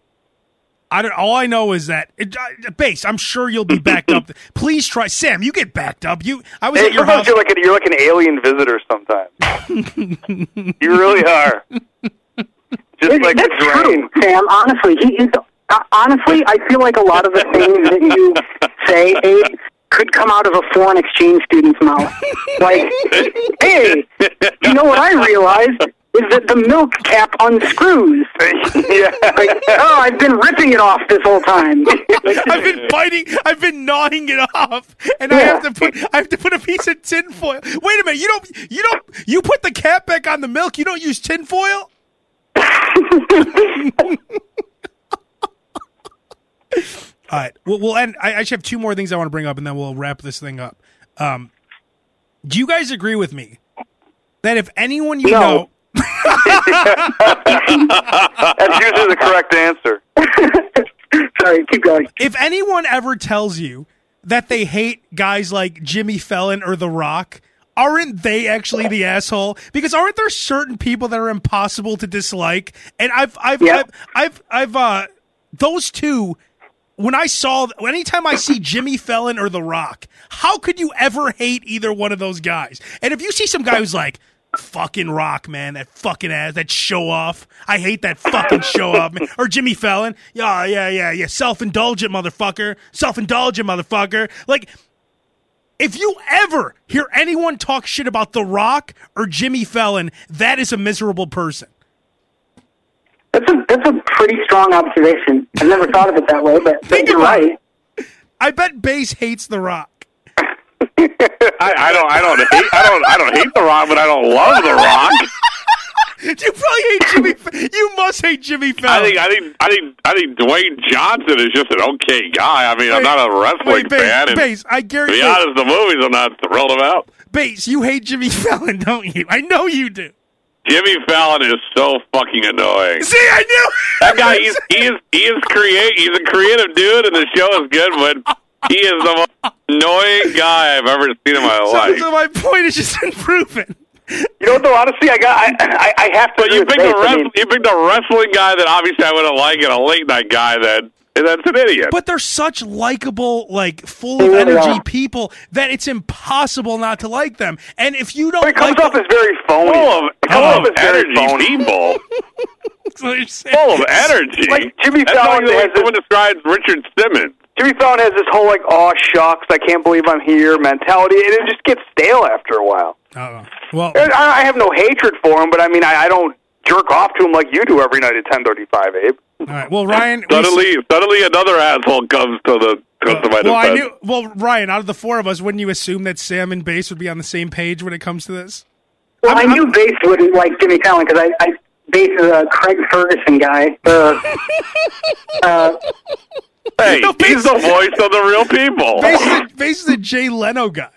I don't. All I know is that it, uh, Bass. I'm sure you'll be backed up. Please try, Sam. You get backed up. You. I was Hey, at your sometimes house. you're like, a, you're like an alien visitor sometimes. you really are. Just It- like that's true, Sam. Honestly, he is. Uh, honestly, I feel like a lot of the things that you say, Abe, could come out of a foreign exchange student's mouth. Like, hey, you know what I realized is that the milk cap unscrews. yeah. Like, oh, I've been ripping it off this whole time. I've been biting. I've been gnawing it off, and I have to put. I have to put a piece of tinfoil. Wait a minute. You don't. You don't. You put the cap back on the milk. You don't use tinfoil. All right. Well, we'll end. I actually have two more things I want to bring up, and then we'll wrap this thing up. Um, do you guys agree with me that if anyone you No. know, That's usually the correct answer. Sorry, keep going. if anyone ever tells you that they hate guys like Jimmy Fallon or The Rock, aren't they actually the asshole? Because aren't there certain people that are impossible to dislike? And I've, I've, Yeah. I've, I've, I've, uh, those two. When I saw, anytime I see Jimmy Fallon or The Rock, how could you ever hate either one of those guys? And if you see some guy who's like, fucking Rock, man, that fucking ass, that show off, I hate that fucking show off, man. Or Jimmy Fallon, yeah, yeah, yeah, yeah, self indulgent motherfucker, self indulgent motherfucker. Like, If you ever hear anyone talk shit about The Rock or Jimmy Fallon, that is a miserable person. That's a that's a pretty strong observation. I've never thought of it that way, but, but Think you're right. I bet Bass hates The Rock. I, I don't. I don't hate. I don't. I don't hate the Rock, but I don't love the Rock. You probably hate Jimmy. Fa- you must hate Jimmy Fallon. I think. I think. I think. I think Dwayne Johnson is just an okay guy. I mean, I'm not a wrestling wait, Bass, fan. I to guarantee. be honest, the movies I'm not thrilled about. Bass, you hate Jimmy Fallon, don't you? I know you do. Jimmy Fallon is so fucking annoying. See, I knew That guy, he's he is he is create. He's a creative dude, and the show is good, but he is the most annoying guy I've ever seen in my life. so my point is just unproven. You know what, though? Honestly, I got. I, I, I have to. But you picked a Bates. I wrestling, mean, you picked a wrestling guy that obviously I wouldn't like, and a late night guy that that's an idiot. But they're such likable, like full of really energy are. people that it's impossible not to like them. And if you don't it comes like off as very phony. full of, It comes full off of as very energy phony. people. That's what you're saying. Full of energy. Like Jimmy That's Fallon like the way has someone describes Richard Simmons. Jimmy Fallon has this whole like, "Oh shucks, I can't believe I'm here" mentality, and it just gets stale after a while. Uh-oh. Well, I, I have no hatred for him, but I mean, I, I don't jerk off to him like you do every night at 10:35, Abe. all right. Well, Ryan. we- Suddenly, suddenly another asshole comes to the comes to my well, I knew. Well, Ryan, out of the four of us, wouldn't you assume that Sam and Bass would be on the same page when it comes to this? Well, I'm- I knew Bass wouldn't like Jimmy Fallon because I, I Bass is a Craig Ferguson guy. Uh, uh, Hey, No, he's the voice of the real people. Bass is a, Bass is a Jay Leno guy.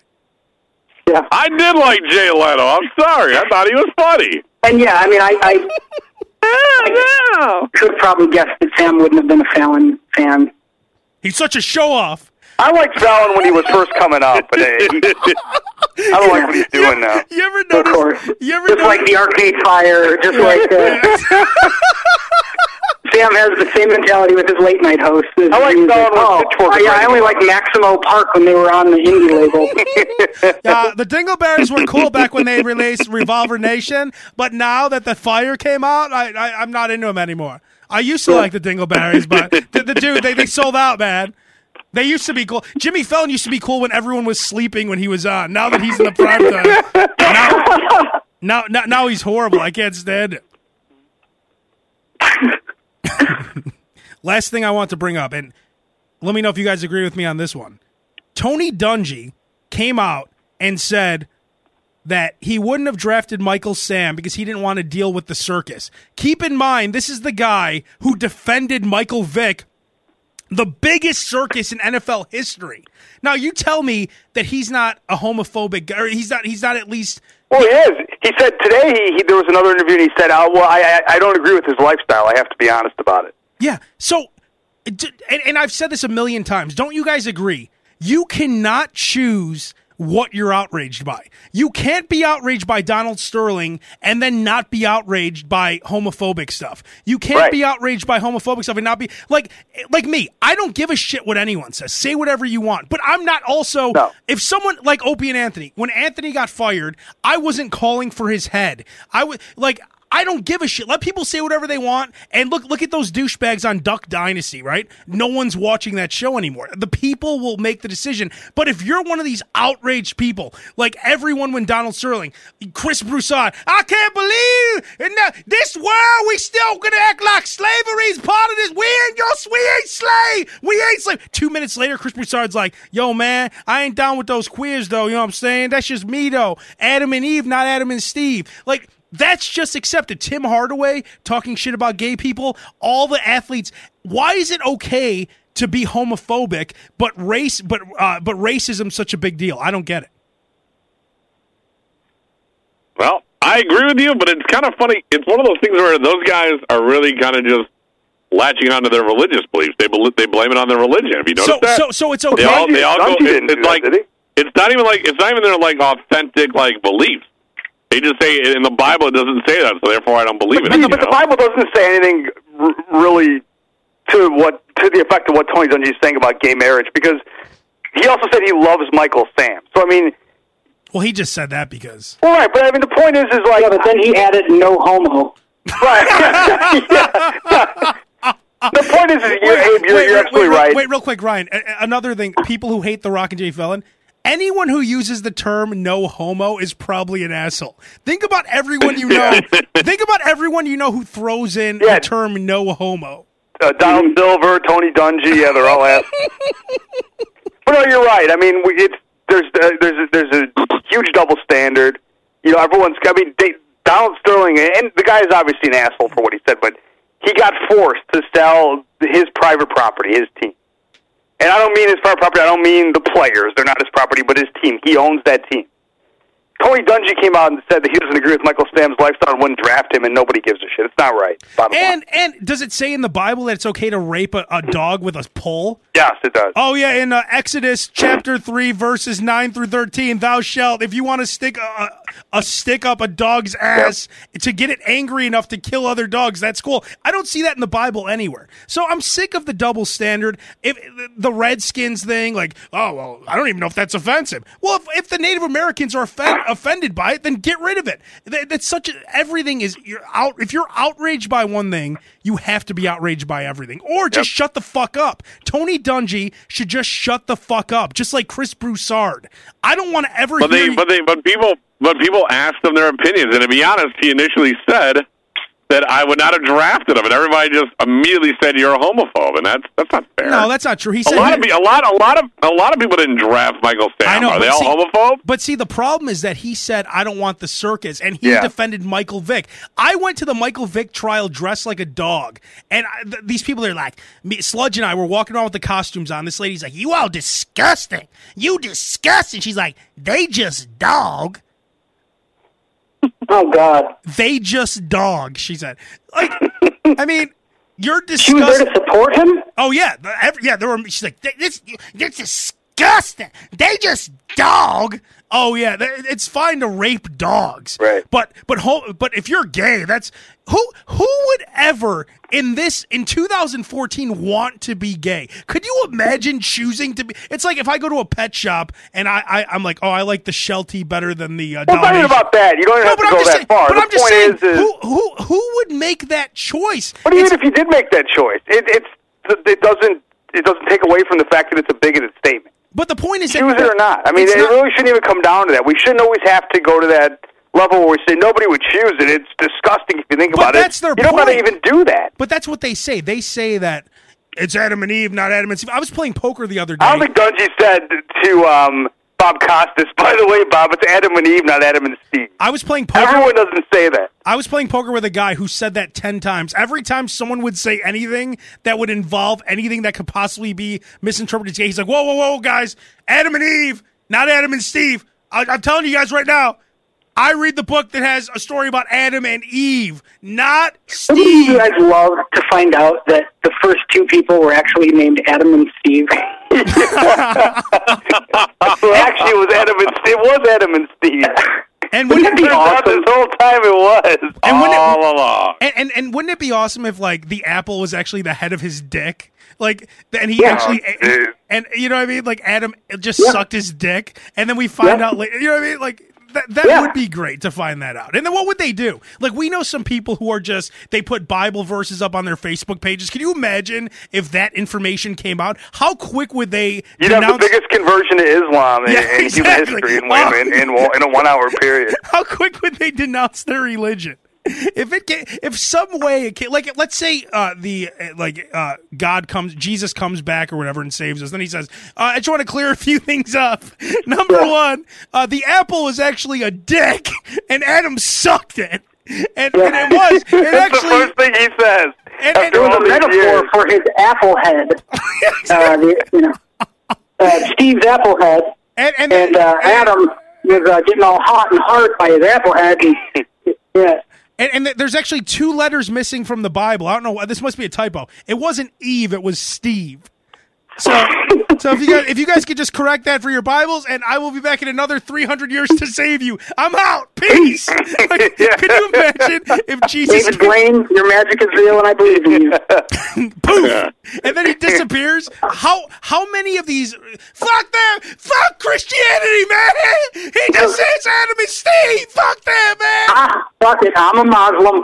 yeah, I did like Jay Leno. I'm sorry. I thought he was funny. and yeah, I mean, I, I could probably guess that Sam wouldn't have been a Fallon fan. He's such a show off. I liked Fallon when he was first coming up, but uh, he, I don't like what he's doing now. You ever Of notice? course, You ever just like the Arcade Fire, just like uh, Sam has the same mentality with his late night host. I like Fallon oh, oh, yeah, I only like Maximo Park when they were on the indie label. Uh, the Dingleberries were cool back when they released Revolver Nation, but now that the fire came out, I, I I'm not into them anymore. I used to like the Dingleberries, but the, the dude they, they sold out, man. They used to be cool. Jimmy Fallon used to be cool when everyone was sleeping when he was on. Now that he's in the prime time, now, now, now, now he's horrible. I can't stand it. Last thing I want to bring up, and let me know if you guys agree with me on this one. Tony Dungy came out and said that he wouldn't have drafted Michael Sam because he didn't want to deal with the circus. Keep in mind, this is the guy who defended Michael Vick, the biggest circus in NFL history. Now, you tell me that he's not a homophobic guy, or he's not. He's not at least. Well, he is. He said today. He, he there was another interview, and he said, "Oh, well, I, I don't agree with his lifestyle. I have to be honest about it." Yeah. So, and, and I've said this a million times. Don't you guys agree? You cannot choose what you're outraged by. You can't be outraged by Donald Sterling and then not be outraged by homophobic stuff. You can't Right. be outraged by homophobic stuff and not be like like me. I don't give a shit what anyone says. Say whatever you want. But I'm not also No. if someone like Opie and Anthony, when Anthony got fired, I wasn't calling for his head. I was like I don't give a shit. Let people say whatever they want. And look, look at those douchebags on Duck Dynasty, right? No one's watching that show anymore. The people will make the decision. But if you're one of these outraged people, like everyone when Donald Sterling, Chris Broussard, I can't believe in the, this world we still gonna act like slavery is part of this. We ain't your, we ain't slave. We ain't slave. Two minutes later, Chris Broussard's like, yo, man, I ain't down with those queers though. You know what I'm saying? That's just me though. Adam and Eve, not Adam and Steve. Like, that's just accepted. Tim Hardaway talking shit about gay people, all the athletes. Why is it okay to be homophobic, but race, but uh, but racism such a big deal? I don't get it. Well, I agree with you, but it's kind of funny. It's one of those things where those guys are really kind of just latching onto their religious beliefs. They bel they blame it on their religion. Have you noticed So that? so so it's they okay. all they all go. Dungy It's, didn't do it's that, like it's not even like it's not even their like authentic like beliefs. They just say in the Bible it doesn't say that, so therefore I don't believe it. But, but the? Bible doesn't say anything r- really to what to the effect of what Tony Dungy's saying about gay marriage because he also said he loves Michael Sam. So I mean, Well, he just said that because all right, but I mean the point is, is like, Yeah, but then he added no homo. right. Yeah. The point is, is you're, Abe, you're, wait, you're wait, absolutely wait, right. Wait, real quick, Ryan. A- a- another thing: people who hate The Rock and Jay Fallon. Anyone who uses the term no homo is probably an asshole. Think about everyone you know. think about everyone you know who throws in Yeah. the term no homo. uh, Donald Silver, Tony Dungy, yeah, they're all ass. but no, you're right. I mean, we, it's there's uh, there's a, there's a huge double standard. You know, everyone's. I mean, they, Donald Sterling, and the guy is obviously an asshole for what he said, but he got forced to sell his private property, his team. And I don't mean his property. I don't mean the players. They're not his property, but his team. He owns that team. Tony Dungy came out and said that he doesn't agree with Michael Stam's lifestyle and wouldn't draft him, and nobody gives a shit. It's not right. Bottom line. And and does it say in the Bible that it's okay to rape a, a dog with a pole? Yes, it does. Oh yeah, in uh, Exodus chapter three, verses nine through thirteen, thou shalt, if you want to stick a, a, stick up a dog's ass to get it angry enough to kill other dogs, that's cool. I don't see that in the Bible anywhere. So I'm sick of the double standard. If the Redskins thing, like, oh well, I don't even know if that's offensive. Well, if, if the Native Americans are offend, offended by it, then get rid of it. That, that's such a, everything is you're out. If you're outraged by one thing, you have to be outraged by everything, or just shut the fuck up. Tony Dungy should just shut the fuck up, just like Chris Broussard. I don't want to ever But hear. they, you- but they, but people, but people asked him their opinions, and to be honest, he initially said that I would not have drafted him, and everybody just immediately said you're a homophobe, and that's that's not fair. no, that's not true. He a said lot of a lot a lot of a lot of people didn't draft Michael Sam. I know, Are they but all see- homophobe? But see, the problem is that he said, I don't want the circus, and he Yeah. defended Michael Vick. I went to the Michael Vick trial dressed like a dog, and I, th- these people are like, me, Sludge and I were walking around with the costumes on. This lady's like, You all disgusting. You disgusting. She's like, They just dog. Oh God, They just dog, she said. Like, I mean, you're she was there to support him. Oh yeah, every, yeah. There were. She's like, "They- this, it's disgusting. They just dog. Oh yeah, it's fine to rape dogs, Right. But but ho- but if you're gay, that's who who would ever in this in 2014 want to be gay? Could you imagine choosing to be? It's like if I go to a pet shop and I, I I'm like, oh, I like the Sheltie better than the uh, Well, it's not about that. You don't No, have but to I'm go just that saying. far. But the I'm just saying, is, is who who who would make that choice? But even It's- if you did make that choice, it, it's it doesn't it doesn't take away from the fact that it's a bigoted statement. But the point is, that Choose it or not. I mean, it not- really shouldn't even come down to that. We shouldn't always have to go to that level where we say nobody would choose it. It's disgusting if you think about that's it. their you don't got to even do that. But that's what they say. They say that it's Adam and Eve, not Adam and Steve. I was playing poker the other day. I don't think Dungy said to um, Bob Costas, by the way, Bob, it's Adam and Eve, not Adam and Steve. I was playing poker. Everyone doesn't say that. I was playing poker with a guy who said that 10 times. Every time someone would say anything that would involve anything that could possibly be misinterpreted, he's like, whoa, whoa, whoa, guys. Adam and Eve, not Adam and Steve. I- I'm telling you guys right now, I read the book that has a story about Adam and Eve, not Wouldn't you guys love to find out that the first two people were actually named Adam and Steve? Well, actually, it was Adam and Steve. It was Adam and Steve. And Wouldn't wouldn't it it be awesome? this whole time it was. And wouldn't it- all along. And, and and wouldn't it be awesome if like the apple was actually the head of his dick? Like and he Yeah. actually Oh, dude. and, you know what I mean? Like Adam just Yeah. sucked his dick and then we find Yeah. out later you know what I mean? Like that, that Yeah. would be great to find that out. And then what would they do? Like we know some people who are just they put Bible verses up on their Facebook pages. Can you imagine if that information came out? How quick would they You'd have the biggest conversion to Islam in, Yeah, in human history in, Oh. in, in, in a one-hour period. how quick would they denounce their religion? If it can, if some way it can, like let's say uh, the uh, like uh, God comes, Jesus comes back or whatever and saves us, then he says, uh, "I just want to clear a few things up." Number one, uh, the apple was actually a dick, and Adam sucked it, and, and it was. It That's actually, the first thing he says. And- and- after It was a metaphor years. for his apple head. uh, the, you know, uh, Steve's apple head, and, and, and uh, and- Adam was uh, getting all hot and hard by his apple head. And, yeah. And, and th- there's actually two letters missing from the Bible. I don't know. This must be a typo. It wasn't Eve. It was Steve. So, so if you guys if you guys could just correct that for your Bibles, and I will be back in another 300 years to save you. I'm out. Peace. Like, Could you imagine if Jesus David Blaine, your magic is real, and I believe in you. poof, and then he disappears? How how many of these? Fuck them. Fuck Christianity, man. He just says Adam and Steve. Fuck them, man. ah, fuck it, I'm a Muslim.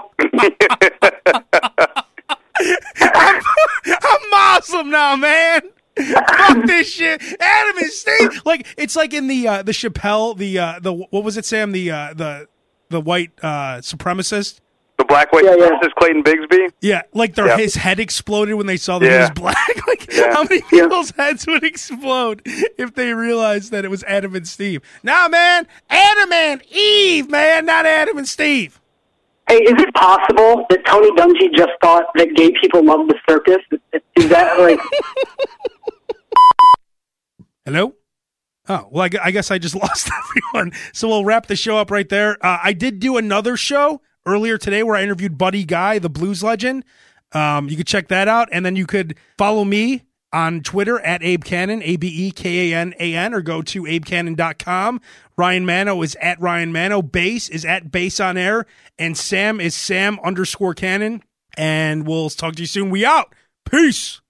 I'm Muslim now, man. Fuck this shit. Adam and Steve. Like it's like in the uh, the Chappelle the uh, the what was it Sam the uh, the the white uh, supremacist. The black white Yeah, yeah. supremacist Clayton Bigsby. Yeah, like their Yeah. his head exploded when they saw that he was black. like Yeah. how many people's heads would explode if they realized that it was Adam and Steve? Nah, man, Adam and Eve, man, not Adam and Steve. Hey, is it possible that Tony Dungy just thought that gay people love the circus? Is that like? Hello? Oh, well, I, I guess I just lost everyone. So we'll wrap the show up right there. Uh, I did do another show earlier today where I interviewed Buddy Guy, the blues legend. Um, you could check that out. And then you could follow me on Twitter at Abe Kanan, A B E K A N A N, or go to abekanan.com. Ryan Manno is at Ryan Manno. Bass is at Bass on Air. And Sam is Sam underscore Kanan. And we'll talk to you soon. We out. Peace.